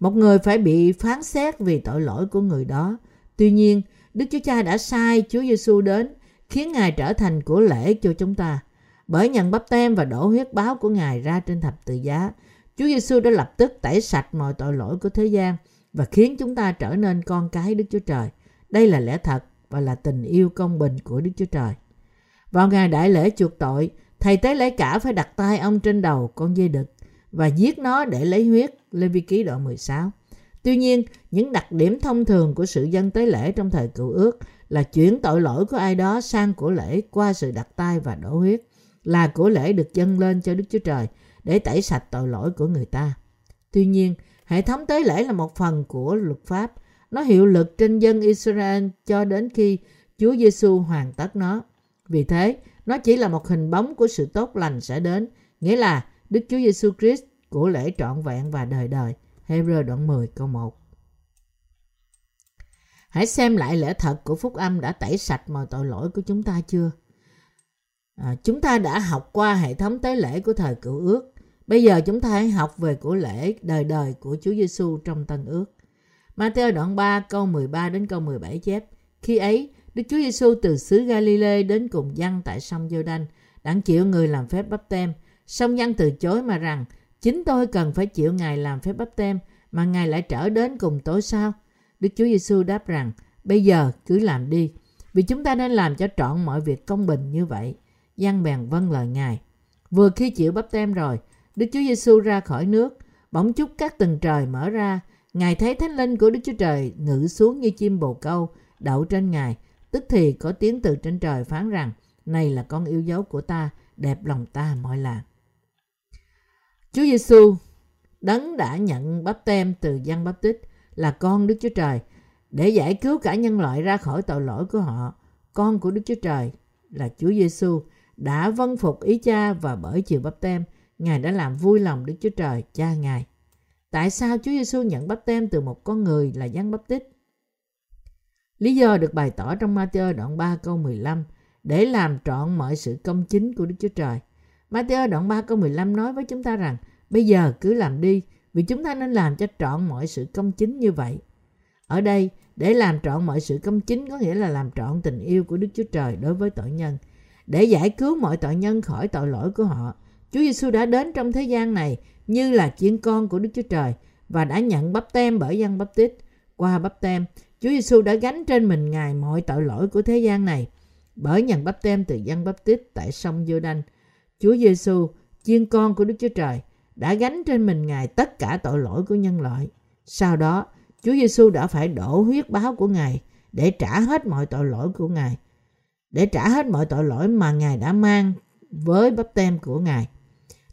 Một người phải bị phán xét vì tội lỗi của người đó. Tuy nhiên, Đức Chúa Cha đã sai Chúa Giêsu đến khiến Ngài trở thành của lễ cho chúng ta. Bởi nhận bắp tem và đổ huyết báo của Ngài ra trên thập tự giá, Chúa Giêsu đã lập tức tẩy sạch mọi tội lỗi của thế gian và khiến chúng ta trở nên con cái Đức Chúa Trời. Đây là lẽ thật và là tình yêu công bình của Đức Chúa Trời. Vào ngày đại lễ chuộc tội, thầy tế lễ cả phải đặt tay ông trên đầu con dê đực và giết nó để lấy huyết, Lê Vi Ký đoạn 16. Tuy nhiên, những đặc điểm thông thường của sự dân tế lễ trong thời cựu ước là chuyển tội lỗi của ai đó sang của lễ qua sự đặt tay và đổ huyết, là của lễ được dâng lên cho Đức Chúa Trời để tẩy sạch tội lỗi của người ta. Tuy nhiên, hệ thống tế lễ là một phần của luật pháp. Nó hiệu lực trên dân Israel cho đến khi Chúa Giêsu hoàn tất nó. Vì thế, nó chỉ là một hình bóng của sự tốt lành sẽ đến, nghĩa là Đức Chúa Giêsu Christ của lễ trọn vẹn và đời đời. Hebrew đoạn 10 câu 1 Hãy xem lại lẽ thật của phúc âm đã tẩy sạch mọi tội lỗi của chúng ta chưa? À, chúng ta đã học qua hệ thống tế lễ của thời cựu ước. Bây giờ chúng ta hãy học về của lễ đời đời của Chúa Giêsu trong Tân ước. Matthew đoạn 3 câu 13 đến câu 17 chép. Khi ấy, Đức Chúa Giêsu từ xứ Galilee đến cùng dân tại sông giô đanh đặng chịu người làm phép bắp tem. Song dân từ chối mà rằng, chính tôi cần phải chịu Ngài làm phép bắp tem, mà Ngài lại trở đến cùng tối sao? Đức Chúa Giêsu đáp rằng, bây giờ cứ làm đi, vì chúng ta nên làm cho trọn mọi việc công bình như vậy. Giăng bèn vâng lời Ngài. Vừa khi chịu bắp tem rồi, Đức Chúa Giêsu ra khỏi nước, bỗng chúc các tầng trời mở ra. Ngài thấy thánh linh của Đức Chúa Trời ngự xuống như chim bồ câu, đậu trên Ngài. Tức thì có tiếng từ trên trời phán rằng, này là con yêu dấu của ta, đẹp lòng ta mọi làng. Chúa Giêsu đấng đã nhận bắp tem từ Giăng Bắp Tích là con Đức Chúa Trời để giải cứu cả nhân loại ra khỏi tội lỗi của họ. Con của Đức Chúa Trời là Chúa Giêsu đã vâng phục ý cha và bởi chiều bắp tem, Ngài đã làm vui lòng Đức Chúa Trời, cha Ngài. Tại sao Chúa Giêsu nhận bắp tem từ một con người là Giăng Bắp Tích? Lý do được bày tỏ trong Matthew đoạn 3 câu 15 để làm trọn mọi sự công chính của Đức Chúa Trời. Matthew đoạn 3 câu 15 nói với chúng ta rằng bây giờ cứ làm đi vì chúng ta nên làm cho trọn mọi sự công chính như vậy. Ở đây, để làm trọn mọi sự công chính có nghĩa là làm trọn tình yêu của Đức Chúa Trời đối với tội nhân. Để giải cứu mọi tội nhân khỏi tội lỗi của họ, Chúa Giêsu đã đến trong thế gian này như là chiên con của Đức Chúa Trời và đã nhận bắp tem bởi dân bắp tít. Qua bắp tem, Chúa Giêsu đã gánh trên mình Ngài mọi tội lỗi của thế gian này bởi nhận bắp tem từ dân bắp tít tại sông giô đanh Chúa Giêsu, chiên con của Đức Chúa Trời, đã gánh trên mình Ngài tất cả tội lỗi của nhân loại. Sau đó, Chúa Giêsu đã phải đổ huyết báo của Ngài để trả hết mọi tội lỗi của Ngài, để trả hết mọi tội lỗi mà Ngài đã mang với bắp tem của Ngài.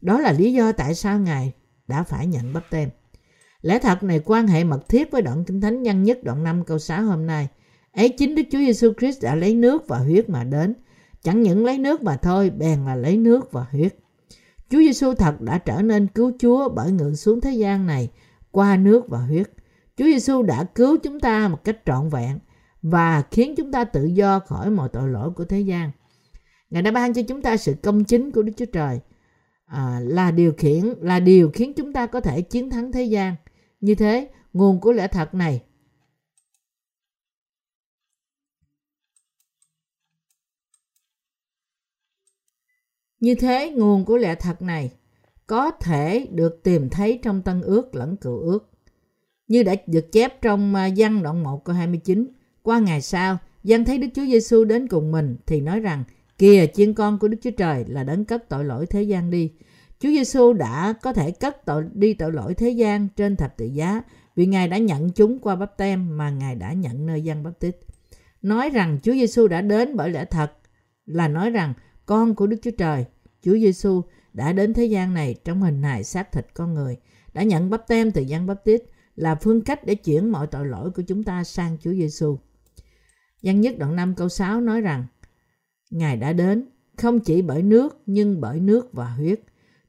Đó là lý do tại sao Ngài đã phải nhận bắp tem. Lẽ thật này quan hệ mật thiết với đoạn Kinh Thánh nhân nhất đoạn 5 câu 6 hôm nay. Ấy chính Đức Chúa Giêsu Christ đã lấy nước và huyết mà đến. Chẳng những lấy nước mà thôi, bèn là lấy nước và huyết. Chúa Giêsu thật đã trở nên cứu Chúa bởi ngự xuống thế gian này qua nước và huyết. Chúa Giêsu đã cứu chúng ta một cách trọn vẹn và khiến chúng ta tự do khỏi mọi tội lỗi của thế gian. Ngài đã ban cho chúng ta sự công chính của Đức Chúa Trời à, là điều khiển là điều khiến chúng ta có thể chiến thắng thế gian. Như thế, nguồn của lẽ thật này Như thế, nguồn của lẽ thật này có thể được tìm thấy trong Tân ước lẫn Cựu ước. Như đã được chép trong à, văn đoạn 1 câu 29, qua ngày sau, dân thấy Đức Chúa Giêsu đến cùng mình thì nói rằng, kìa chiên con của Đức Chúa Trời là đấng cất tội lỗi thế gian đi. Chúa Giêsu đã có thể cất tội đi tội lỗi thế gian trên thập tự giá vì Ngài đã nhận chúng qua bắp tem mà Ngài đã nhận nơi dân bắp tít. Nói rằng Chúa Giêsu đã đến bởi lẽ thật là nói rằng con của Đức Chúa Trời, Chúa Giêsu đã đến thế gian này trong hình hài xác thịt con người, đã nhận bắp tem từ dân bắp tít là phương cách để chuyển mọi tội lỗi của chúng ta sang Chúa Giêsu. Văn nhất đoạn 5 câu 6 nói rằng Ngài đã đến không chỉ bởi nước nhưng bởi nước và huyết.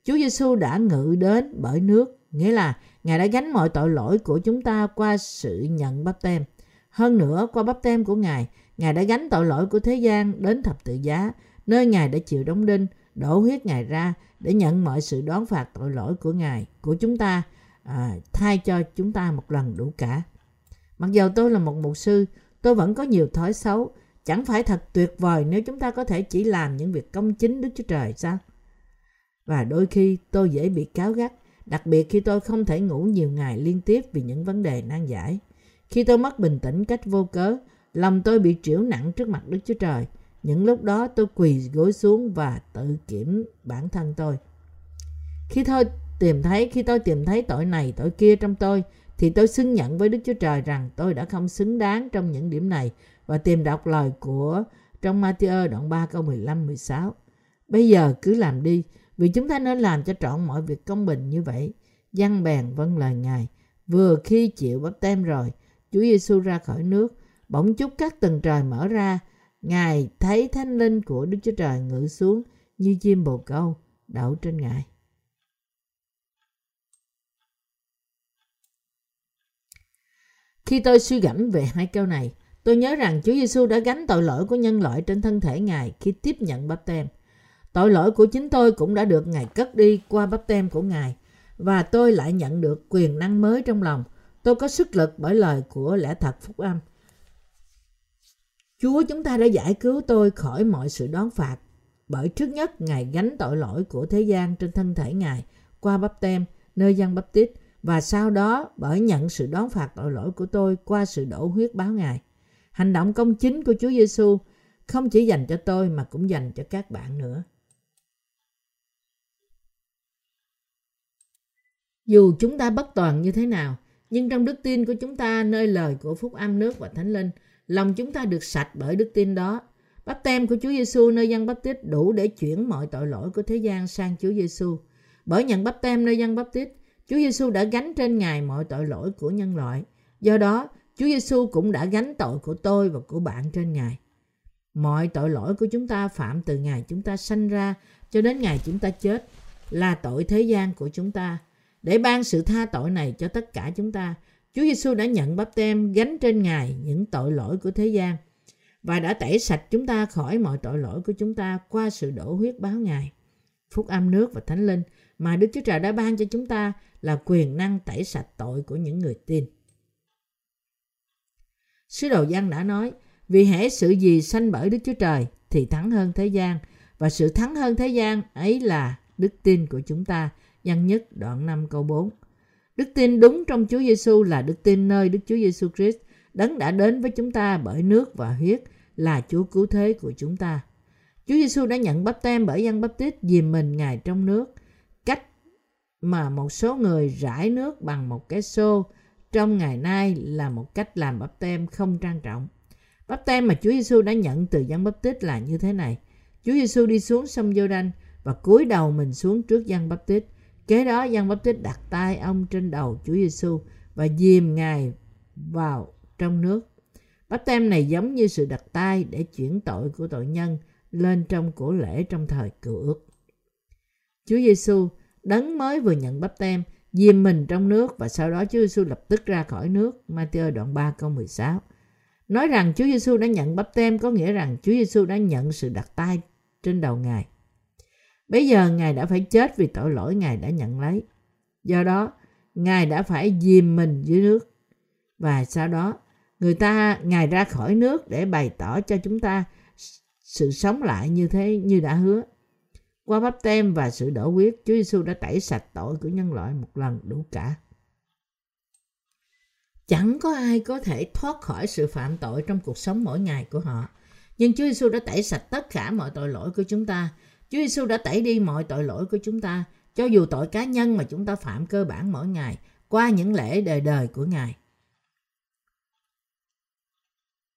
Chúa Giêsu đã ngự đến bởi nước, nghĩa là Ngài đã gánh mọi tội lỗi của chúng ta qua sự nhận bắp tem. Hơn nữa, qua bắp tem của Ngài, Ngài đã gánh tội lỗi của thế gian đến thập tự giá, nơi Ngài đã chịu đóng đinh, đổ huyết Ngài ra để nhận mọi sự đoán phạt tội lỗi của Ngài, của chúng ta, à, thay cho chúng ta một lần đủ cả. Mặc dầu tôi là một mục sư, tôi vẫn có nhiều thói xấu. Chẳng phải thật tuyệt vời nếu chúng ta có thể chỉ làm những việc công chính Đức Chúa Trời sao? Và đôi khi tôi dễ bị cáo gắt, đặc biệt khi tôi không thể ngủ nhiều ngày liên tiếp vì những vấn đề nan giải. Khi tôi mất bình tĩnh cách vô cớ, lòng tôi bị triểu nặng trước mặt Đức Chúa Trời. Những lúc đó tôi quỳ gối xuống và tự kiểm bản thân tôi. Khi tôi tìm thấy khi tôi tìm thấy tội này tội kia trong tôi thì tôi xưng nhận với Đức Chúa Trời rằng tôi đã không xứng đáng trong những điểm này và tìm đọc lời của trong Matthew đoạn 3 câu 15 16. Bây giờ cứ làm đi, vì chúng ta nên làm cho trọn mọi việc công bình như vậy. Dân bèn vâng lời Ngài. Vừa khi chịu bắt tem rồi, Chúa Giêsu ra khỏi nước, bỗng chúc các tầng trời mở ra. Ngài thấy thánh linh của Đức Chúa Trời ngự xuống như chim bồ câu đậu trên Ngài. Khi tôi suy gẫm về hai câu này, tôi nhớ rằng Chúa Giêsu đã gánh tội lỗi của nhân loại trên thân thể Ngài khi tiếp nhận bắp tem. Tội lỗi của chính tôi cũng đã được Ngài cất đi qua bắp tem của Ngài, và tôi lại nhận được quyền năng mới trong lòng. Tôi có sức lực bởi lời của lẽ thật phúc âm. Chúa chúng ta đã giải cứu tôi khỏi mọi sự đón phạt, bởi trước nhất Ngài gánh tội lỗi của thế gian trên thân thể Ngài qua bắp tem nơi dân bắp tít và sau đó bởi nhận sự đón phạt tội lỗi của tôi qua sự đổ huyết báo Ngài. Hành động công chính của Chúa Giêsu không chỉ dành cho tôi mà cũng dành cho các bạn nữa. Dù chúng ta bất toàn như thế nào, nhưng trong đức tin của chúng ta nơi lời của phúc âm nước và thánh linh, lòng chúng ta được sạch bởi đức tin đó. Bắp tem của Chúa Giêsu nơi dân bắp tít đủ để chuyển mọi tội lỗi của thế gian sang Chúa Giêsu. Bởi nhận bắp tem nơi dân bắp tít, Chúa Giêsu đã gánh trên Ngài mọi tội lỗi của nhân loại. Do đó, Chúa Giêsu cũng đã gánh tội của tôi và của bạn trên Ngài. Mọi tội lỗi của chúng ta phạm từ ngày chúng ta sanh ra cho đến ngày chúng ta chết là tội thế gian của chúng ta. Để ban sự tha tội này cho tất cả chúng ta, Chúa Giêsu đã nhận bắp tem gánh trên Ngài những tội lỗi của thế gian và đã tẩy sạch chúng ta khỏi mọi tội lỗi của chúng ta qua sự đổ huyết báo Ngài. Phúc âm nước và Thánh Linh mà Đức Chúa Trời đã ban cho chúng ta là quyền năng tẩy sạch tội của những người tin. Sứ đồ Giăng đã nói, vì hễ sự gì sanh bởi Đức Chúa Trời thì thắng hơn thế gian, và sự thắng hơn thế gian ấy là đức tin của chúng ta. Giăng nhất đoạn 5 câu 4. Đức tin đúng trong Chúa Giêsu là đức tin nơi Đức Chúa Giêsu Christ đấng đã đến với chúng ta bởi nước và huyết là Chúa cứu thế của chúng ta. Chúa Giêsu đã nhận bắp tem bởi dân bắp tít dìm mình Ngài trong nước, cách mà một số người rải nước bằng một cái xô trong ngày nay là một cách làm bắp tem không trang trọng. Bắp tem mà Chúa Giêsu đã nhận từ dân bắp tít là như thế này. Chúa Giêsu đi xuống sông giô đanh và cúi đầu mình xuống trước dân bắp tít. Kế đó dân bắp tít đặt tay ông trên đầu Chúa Giêsu và dìm Ngài vào trong nước. Bắp tem này giống như sự đặt tay để chuyển tội của tội nhân lên trong cổ lễ trong thời cựu ước. Chúa Giêsu đấng mới vừa nhận bắp tem, diêm mình trong nước và sau đó Chúa Giêsu lập tức ra khỏi nước. Matthew đoạn 3 câu 16. Nói rằng Chúa Giêsu đã nhận bắp tem có nghĩa rằng Chúa Giêsu đã nhận sự đặt tay trên đầu Ngài. Bây giờ Ngài đã phải chết vì tội lỗi Ngài đã nhận lấy. Do đó, Ngài đã phải dìm mình dưới nước. Và sau đó, người ta Ngài ra khỏi nước để bày tỏ cho chúng ta sự sống lại như thế như đã hứa. Qua bắp tem và sự đổ huyết, Chúa Giêsu đã tẩy sạch tội của nhân loại một lần đủ cả. Chẳng có ai có thể thoát khỏi sự phạm tội trong cuộc sống mỗi ngày của họ. Nhưng Chúa Giêsu đã tẩy sạch tất cả mọi tội lỗi của chúng ta. Chúa Giêsu đã tẩy đi mọi tội lỗi của chúng ta, cho dù tội cá nhân mà chúng ta phạm cơ bản mỗi ngày qua những lễ đời đời của Ngài.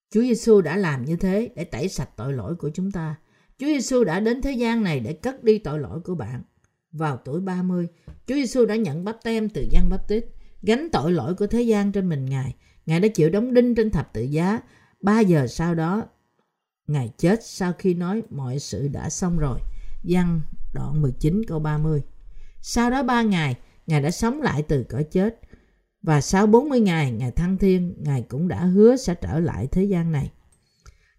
Chúa Giêsu đã làm như thế để tẩy sạch tội lỗi của chúng ta. Chúa Giêsu đã đến thế gian này để cất đi tội lỗi của bạn. Vào tuổi 30, Chúa Giêsu đã nhận bắp tem từ Giăng Bắp Tít, gánh tội lỗi của thế gian trên mình Ngài. Ngài đã chịu đóng đinh trên thập tự giá. Ba giờ sau đó, Ngài chết sau khi nói mọi sự đã xong rồi. Giăng đoạn 19 câu 30. Sau đó ba ngày, Ngài đã sống lại từ cõi chết. Và sau 40 ngày, Ngài thăng thiên, Ngài cũng đã hứa sẽ trở lại thế gian này.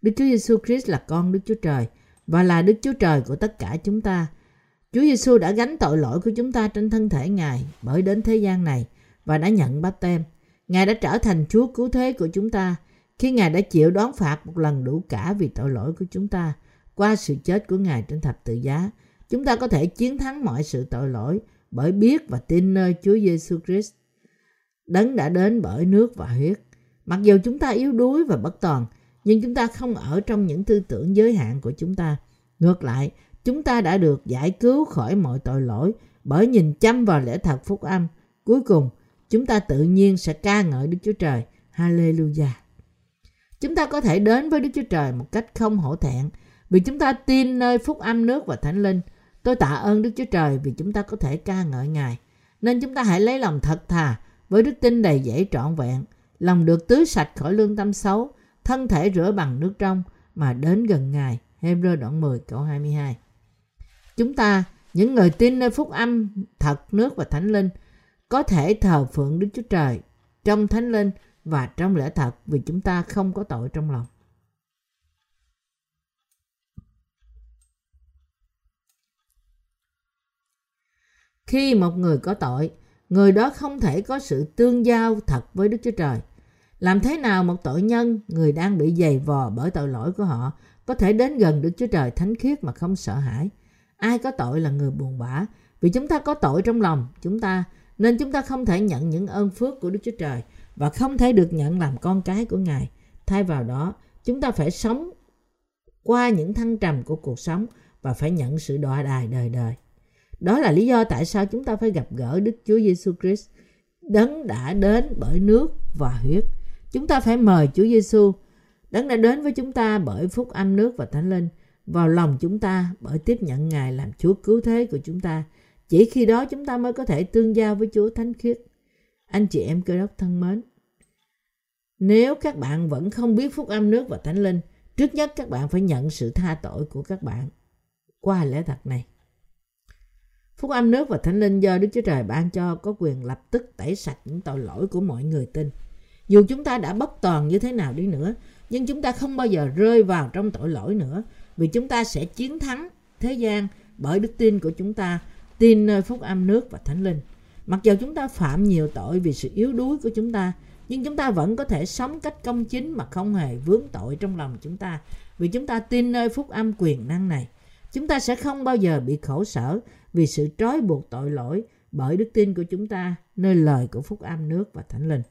Đức Chúa Giêsu Christ là con Đức Chúa Trời và là Đức Chúa Trời của tất cả chúng ta. Chúa Giêsu đã gánh tội lỗi của chúng ta trên thân thể Ngài bởi đến thế gian này và đã nhận báp tem. Ngài đã trở thành Chúa cứu thế của chúng ta khi Ngài đã chịu đón phạt một lần đủ cả vì tội lỗi của chúng ta qua sự chết của Ngài trên thập tự giá. Chúng ta có thể chiến thắng mọi sự tội lỗi bởi biết và tin nơi Chúa Giêsu Christ. Đấng đã đến bởi nước và huyết. Mặc dù chúng ta yếu đuối và bất toàn, nhưng chúng ta không ở trong những tư tưởng giới hạn của chúng ta. Ngược lại, chúng ta đã được giải cứu khỏi mọi tội lỗi bởi nhìn chăm vào lẽ thật phúc âm. Cuối cùng, chúng ta tự nhiên sẽ ca ngợi Đức Chúa Trời. Hallelujah. Chúng ta có thể đến với Đức Chúa Trời một cách không hổ thẹn vì chúng ta tin nơi phúc âm nước và thánh linh. Tôi tạ ơn Đức Chúa Trời vì chúng ta có thể ca ngợi Ngài. Nên chúng ta hãy lấy lòng thật thà với đức tin đầy dẫy trọn vẹn, lòng được tưới sạch khỏi lương tâm xấu, thân thể rửa bằng nước trong mà đến gần Ngài. Hebrew đoạn 10 câu 22 Chúng ta, những người tin nơi phúc âm, thật, nước và thánh linh, có thể thờ phượng Đức Chúa Trời trong thánh linh và trong lễ thật vì chúng ta không có tội trong lòng. Khi một người có tội, người đó không thể có sự tương giao thật với Đức Chúa Trời. Làm thế nào một tội nhân, người đang bị dày vò bởi tội lỗi của họ, có thể đến gần Đức Chúa Trời thánh khiết mà không sợ hãi? Ai có tội là người buồn bã, vì chúng ta có tội trong lòng chúng ta, nên chúng ta không thể nhận những ơn phước của Đức Chúa Trời và không thể được nhận làm con cái của Ngài. Thay vào đó, chúng ta phải sống qua những thăng trầm của cuộc sống và phải nhận sự đọa đài đời đời. Đó là lý do tại sao chúng ta phải gặp gỡ Đức Chúa Giêsu Christ, đấng đã đến bởi nước và huyết. Chúng ta phải mời Chúa Giêsu, đấng đã đến với chúng ta bởi phúc âm nước và thánh linh vào lòng chúng ta bởi tiếp nhận Ngài làm Chúa cứu thế của chúng ta. Chỉ khi đó chúng ta mới có thể tương giao với Chúa Thánh Khiết. Anh chị em cơ đốc thân mến, nếu các bạn vẫn không biết phúc âm nước và thánh linh, trước nhất các bạn phải nhận sự tha tội của các bạn qua lẽ thật này. Phúc âm nước và thánh linh do Đức Chúa Trời ban cho có quyền lập tức tẩy sạch những tội lỗi của mọi người tin. Dù chúng ta đã bất toàn như thế nào đi nữa, nhưng chúng ta không bao giờ rơi vào trong tội lỗi nữa vì chúng ta sẽ chiến thắng thế gian bởi đức tin của chúng ta tin nơi phúc âm nước và thánh linh. Mặc dù chúng ta phạm nhiều tội vì sự yếu đuối của chúng ta, nhưng chúng ta vẫn có thể sống cách công chính mà không hề vướng tội trong lòng chúng ta vì chúng ta tin nơi phúc âm quyền năng này. Chúng ta sẽ không bao giờ bị khổ sở vì sự trói buộc tội lỗi bởi đức tin của chúng ta nơi lời của phúc âm nước và thánh linh.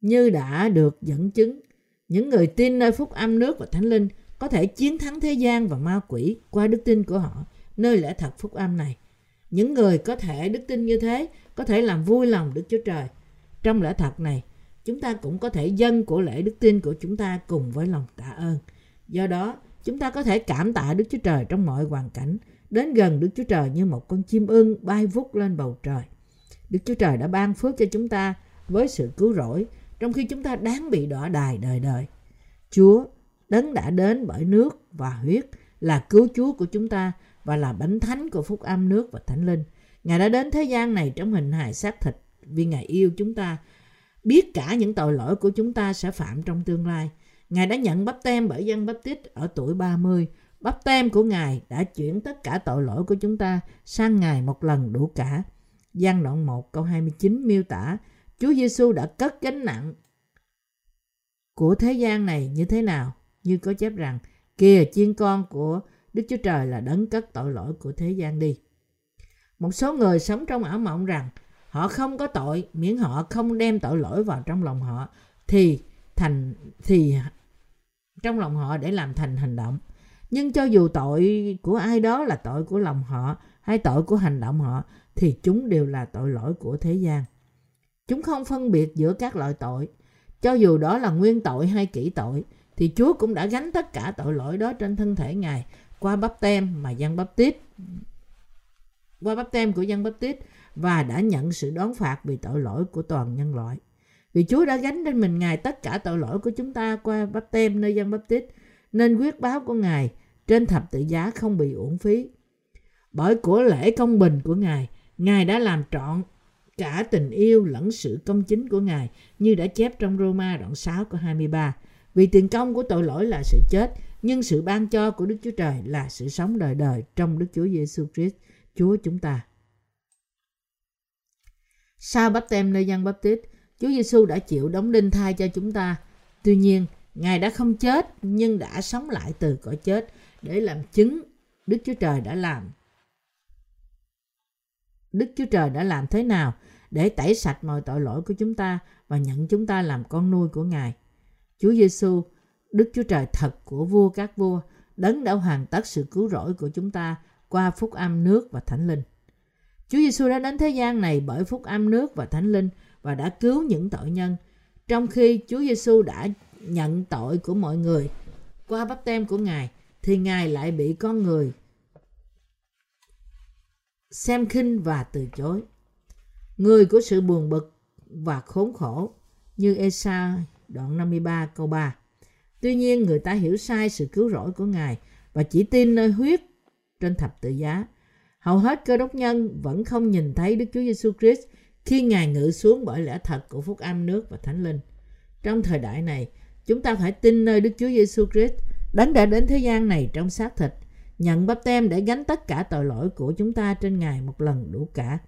Như đã được dẫn chứng, những người tin nơi phúc âm nước và thánh linh có thể chiến thắng thế gian và ma quỷ qua đức tin của họ nơi lẽ thật phúc âm này. Những người có thể đức tin như thế có thể làm vui lòng Đức Chúa Trời. Trong lẽ thật này, chúng ta cũng có thể dân của lễ đức tin của chúng ta cùng với lòng tạ ơn. Do đó, chúng ta có thể cảm tạ Đức Chúa Trời trong mọi hoàn cảnh, đến gần Đức Chúa Trời như một con chim ưng bay vút lên bầu trời. Đức Chúa Trời đã ban phước cho chúng ta với sự cứu rỗi, trong khi chúng ta đáng bị đọa đài đời đời. Chúa, đấng đã đến bởi nước và huyết, là cứu Chúa của chúng ta và là bánh thánh của phúc âm nước và thánh linh. Ngài đã đến thế gian này trong hình hài xác thịt vì Ngài yêu chúng ta, biết cả những tội lỗi của chúng ta sẽ phạm trong tương lai. Ngài đã nhận bắp tem bởi dân bắp tít ở tuổi 30. Bắp tem của Ngài đã chuyển tất cả tội lỗi của chúng ta sang Ngài một lần đủ cả. Giăng đoạn 1 câu 29 miêu tả Chúa Giêsu đã cất gánh nặng của thế gian này như thế nào? Như có chép rằng, kìa chiên con của Đức Chúa Trời là đấng cất tội lỗi của thế gian đi. Một số người sống trong ảo mộng rằng họ không có tội miễn họ không đem tội lỗi vào trong lòng họ thì thành thì trong lòng họ để làm thành hành động. Nhưng cho dù tội của ai đó là tội của lòng họ hay tội của hành động họ thì chúng đều là tội lỗi của thế gian. Chúng không phân biệt giữa các loại tội. Cho dù đó là nguyên tội hay kỹ tội thì Chúa cũng đã gánh tất cả tội lỗi đó trên thân thể Ngài qua bắp tem mà dân bắp tít qua bắp tem của dân bắp tít và đã nhận sự đón phạt vì tội lỗi của toàn nhân loại. Vì Chúa đã gánh trên mình Ngài tất cả tội lỗi của chúng ta qua bắp tem nơi dân bắp tít, nên quyết báo của Ngài trên thập tự giá không bị uổng phí. Bởi của lễ công bình của Ngài, Ngài đã làm trọn cả tình yêu lẫn sự công chính của Ngài như đã chép trong Roma đoạn 6 câu 23. Vì tiền công của tội lỗi là sự chết, nhưng sự ban cho của Đức Chúa Trời là sự sống đời đời trong Đức Chúa Giêsu Christ, Chúa chúng ta. Sau bắp tem nơi dân bắp tít, Chúa Giêsu đã chịu đóng đinh thai cho chúng ta. Tuy nhiên, Ngài đã không chết nhưng đã sống lại từ cõi chết để làm chứng Đức Chúa Trời đã làm. Đức Chúa Trời đã làm thế nào để tẩy sạch mọi tội lỗi của chúng ta và nhận chúng ta làm con nuôi của Ngài. Chúa Giêsu, Đức Chúa Trời thật của vua các vua, đấng đã hoàn tất sự cứu rỗi của chúng ta qua phúc âm nước và thánh linh. Chúa Giêsu đã đến thế gian này bởi phúc âm nước và thánh linh và đã cứu những tội nhân, trong khi Chúa Giêsu đã nhận tội của mọi người qua bắp tem của Ngài thì Ngài lại bị con người xem khinh và từ chối. Người của sự buồn bực và khốn khổ như Esa đoạn 53 câu 3. Tuy nhiên người ta hiểu sai sự cứu rỗi của Ngài và chỉ tin nơi huyết trên thập tự giá. Hầu hết cơ đốc nhân vẫn không nhìn thấy Đức Chúa Giêsu Christ khi Ngài ngự xuống bởi lẽ thật của phúc âm nước và thánh linh. Trong thời đại này, chúng ta phải tin nơi Đức Chúa Giêsu Christ đấng đã đến thế gian này trong xác thịt, nhận bắp tem để gánh tất cả tội lỗi của chúng ta trên Ngài một lần đủ cả.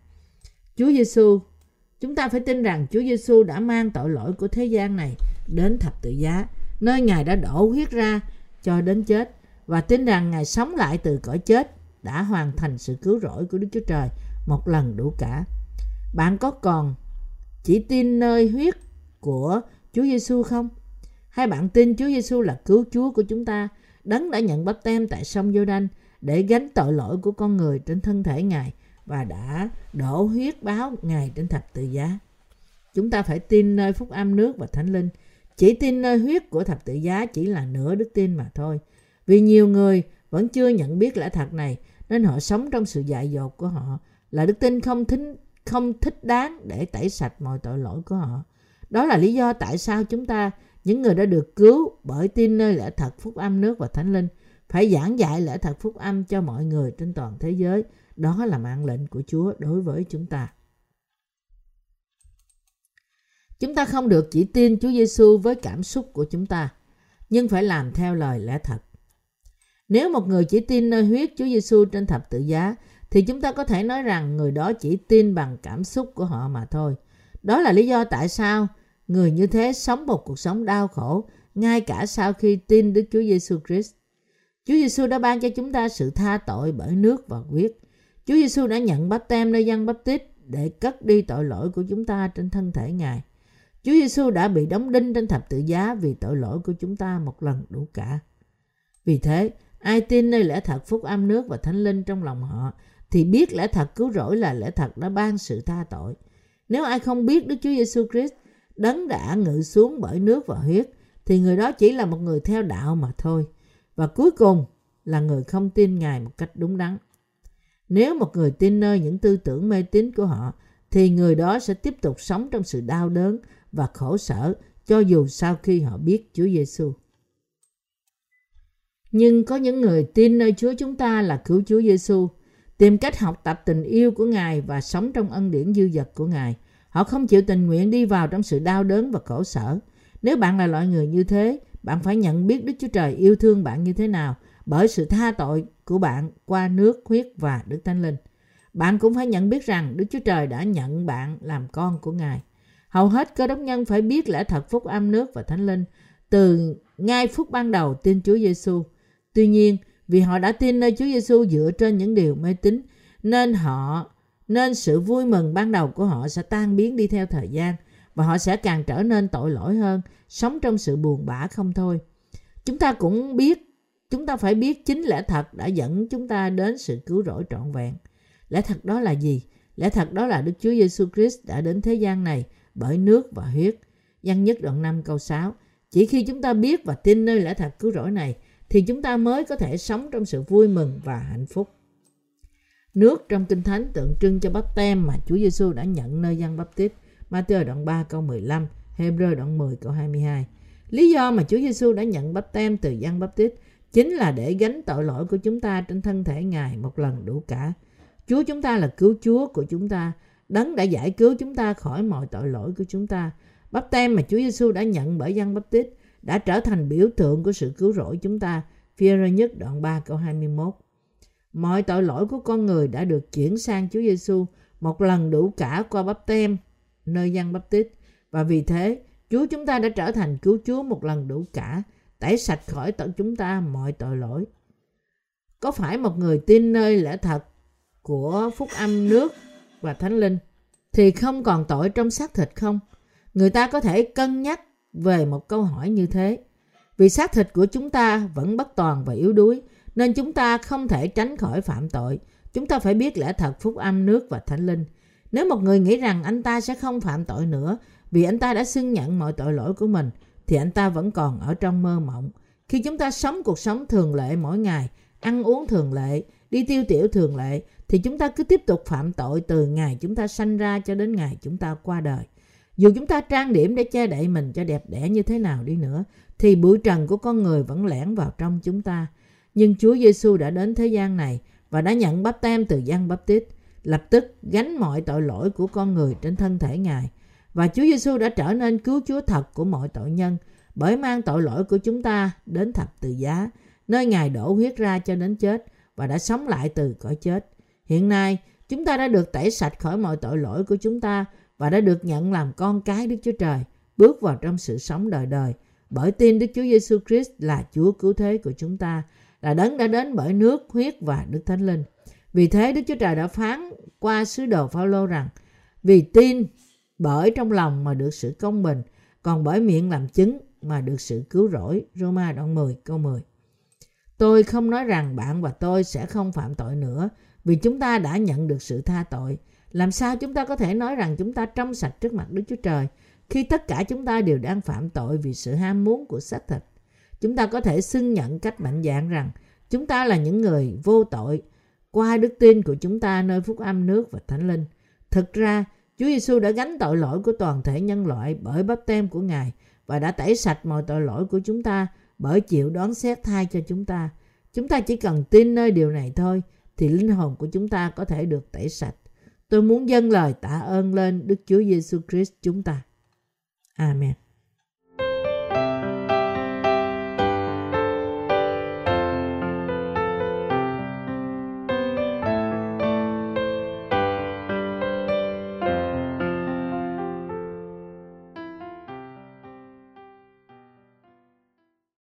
Chúa Giêsu, chúng ta phải tin rằng Chúa Giêsu đã mang tội lỗi của thế gian này đến thập tự giá, nơi Ngài đã đổ huyết ra cho đến chết và tin rằng Ngài sống lại từ cõi chết đã hoàn thành sự cứu rỗi của Đức Chúa Trời một lần đủ cả. Bạn có còn chỉ tin nơi huyết của Chúa Giêsu không? Hay bạn tin Chúa Giêsu là cứu Chúa của chúng ta, đấng đã nhận bắp tem tại sông giô đanh để gánh tội lỗi của con người trên thân thể Ngài và đã đổ huyết báo Ngài trên thập tự giá. Chúng ta phải tin nơi phúc âm nước và thánh linh. Chỉ tin nơi huyết của thập tự giá chỉ là nửa đức tin mà thôi. Vì nhiều người vẫn chưa nhận biết lẽ thật này nên họ sống trong sự dại dột của họ là đức tin không thính không thích đáng để tẩy sạch mọi tội lỗi của họ. Đó là lý do tại sao chúng ta, những người đã được cứu bởi tin nơi lẽ thật phúc âm nước và thánh linh, phải giảng dạy lẽ thật phúc âm cho mọi người trên toàn thế giới. Đó là mạng lệnh của Chúa đối với chúng ta. Chúng ta không được chỉ tin Chúa Giêsu với cảm xúc của chúng ta, nhưng phải làm theo lời lẽ thật. Nếu một người chỉ tin nơi huyết Chúa Giêsu trên thập tự giá thì chúng ta có thể nói rằng người đó chỉ tin bằng cảm xúc của họ mà thôi. Đó là lý do tại sao người như thế sống một cuộc sống đau khổ ngay cả sau khi tin Đức Chúa Giêsu Christ. Chúa Giêsu đã ban cho chúng ta sự tha tội bởi nước và huyết. Chúa Giêsu đã nhận bắp tem nơi dân bắp tít để cất đi tội lỗi của chúng ta trên thân thể Ngài. Chúa Giêsu đã bị đóng đinh trên thập tự giá vì tội lỗi của chúng ta một lần đủ cả. Vì thế, ai tin nơi lẽ thật phúc âm nước và thánh linh trong lòng họ thì biết lẽ thật cứu rỗi là lẽ thật đã ban sự tha tội. Nếu ai không biết Đức Chúa Giêsu Christ đấng đã ngự xuống bởi nước và huyết thì người đó chỉ là một người theo đạo mà thôi. Và cuối cùng là người không tin Ngài một cách đúng đắn. Nếu một người tin nơi những tư tưởng mê tín của họ thì người đó sẽ tiếp tục sống trong sự đau đớn và khổ sở cho dù sau khi họ biết Chúa Giêsu. Nhưng có những người tin nơi Chúa chúng ta là cứu Chúa Giêsu, tìm cách học tập tình yêu của Ngài và sống trong ân điển dư dật của Ngài. Họ không chịu tình nguyện đi vào trong sự đau đớn và khổ sở. Nếu bạn là loại người như thế, bạn phải nhận biết Đức Chúa Trời yêu thương bạn như thế nào bởi sự tha tội của bạn qua nước, huyết và Đức Thánh Linh. Bạn cũng phải nhận biết rằng Đức Chúa Trời đã nhận bạn làm con của Ngài. Hầu hết cơ đốc nhân phải biết lẽ thật phúc âm nước và Thánh Linh từ ngay phút ban đầu tin Chúa Giêsu. Tuy nhiên, vì họ đã tin nơi Chúa Giêsu dựa trên những điều mê tín, nên họ nên sự vui mừng ban đầu của họ sẽ tan biến đi theo thời gian và họ sẽ càng trở nên tội lỗi hơn, sống trong sự buồn bã không thôi. Chúng ta cũng biết, chúng ta phải biết chính lẽ thật đã dẫn chúng ta đến sự cứu rỗi trọn vẹn. Lẽ thật đó là gì? Lẽ thật đó là Đức Chúa Giêsu Christ đã đến thế gian này bởi nước và huyết. Văn nhất đoạn 5 câu 6. Chỉ khi chúng ta biết và tin nơi lẽ thật cứu rỗi này thì chúng ta mới có thể sống trong sự vui mừng và hạnh phúc. Nước trong Kinh Thánh tượng trưng cho bắp tem mà Chúa Giêsu đã nhận nơi dân bắp tít. Matthew đoạn 3 câu 15, Hebrew đoạn 10 câu 22. Lý do mà Chúa Giêsu đã nhận bắp tem từ dân bắp tít chính là để gánh tội lỗi của chúng ta trên thân thể Ngài một lần đủ cả. Chúa chúng ta là cứu Chúa của chúng ta, đấng đã giải cứu chúng ta khỏi mọi tội lỗi của chúng ta. Bắp tem mà Chúa Giêsu đã nhận bởi dân bắp tít đã trở thành biểu tượng của sự cứu rỗi chúng ta. Phi-rơ nhất đoạn 3 câu 21. Mọi tội lỗi của con người đã được chuyển sang Chúa Giêsu một lần đủ cả qua bắp tem nơi dân bắp tít và vì thế Chúa chúng ta đã trở thành cứu Chúa một lần đủ cả, tẩy sạch khỏi tận chúng ta mọi tội lỗi. Có phải một người tin nơi lẽ thật của phúc âm nước và thánh linh thì không còn tội trong xác thịt không? Người ta có thể cân nhắc về một câu hỏi như thế. Vì xác thịt của chúng ta vẫn bất toàn và yếu đuối, nên chúng ta không thể tránh khỏi phạm tội. Chúng ta phải biết lẽ thật phúc âm nước và thánh linh. Nếu một người nghĩ rằng anh ta sẽ không phạm tội nữa vì anh ta đã xưng nhận mọi tội lỗi của mình, thì anh ta vẫn còn ở trong mơ mộng. Khi chúng ta sống cuộc sống thường lệ mỗi ngày, ăn uống thường lệ, đi tiêu tiểu thường lệ, thì chúng ta cứ tiếp tục phạm tội từ ngày chúng ta sanh ra cho đến ngày chúng ta qua đời. Dù chúng ta trang điểm để che đậy mình cho đẹp đẽ như thế nào đi nữa, thì bụi trần của con người vẫn lẻn vào trong chúng ta. Nhưng Chúa Giêsu đã đến thế gian này và đã nhận bắp tem từ Giăng Bắp Tít, lập tức gánh mọi tội lỗi của con người trên thân thể Ngài. Và Chúa Giêsu đã trở nên cứu Chúa thật của mọi tội nhân, bởi mang tội lỗi của chúng ta đến thập tự giá, nơi Ngài đổ huyết ra cho đến chết và đã sống lại từ cõi chết. Hiện nay, chúng ta đã được tẩy sạch khỏi mọi tội lỗi của chúng ta và đã được nhận làm con cái Đức Chúa Trời, bước vào trong sự sống đời đời bởi tin Đức Chúa Giêsu Christ là Chúa cứu thế của chúng ta, là đấng đã đến bởi nước, huyết và Đức Thánh Linh. Vì thế Đức Chúa Trời đã phán qua sứ đồ Phaolô rằng vì tin bởi trong lòng mà được sự công bình, còn bởi miệng làm chứng mà được sự cứu rỗi. Roma đoạn 10 câu 10. Tôi không nói rằng bạn và tôi sẽ không phạm tội nữa vì chúng ta đã nhận được sự tha tội. Làm sao chúng ta có thể nói rằng chúng ta trong sạch trước mặt Đức Chúa Trời khi tất cả chúng ta đều đang phạm tội vì sự ham muốn của xác thịt? Chúng ta có thể xưng nhận cách mạnh dạn rằng chúng ta là những người vô tội qua đức tin của chúng ta nơi phúc âm nước và thánh linh. Thực ra, Chúa Giêsu đã gánh tội lỗi của toàn thể nhân loại bởi bắp tem của Ngài và đã tẩy sạch mọi tội lỗi của chúng ta bởi chịu đón xét thay cho chúng ta. Chúng ta chỉ cần tin nơi điều này thôi thì linh hồn của chúng ta có thể được tẩy sạch. Tôi muốn dâng lời tạ ơn lên Đức Chúa Giêsu Christ chúng ta. Amen.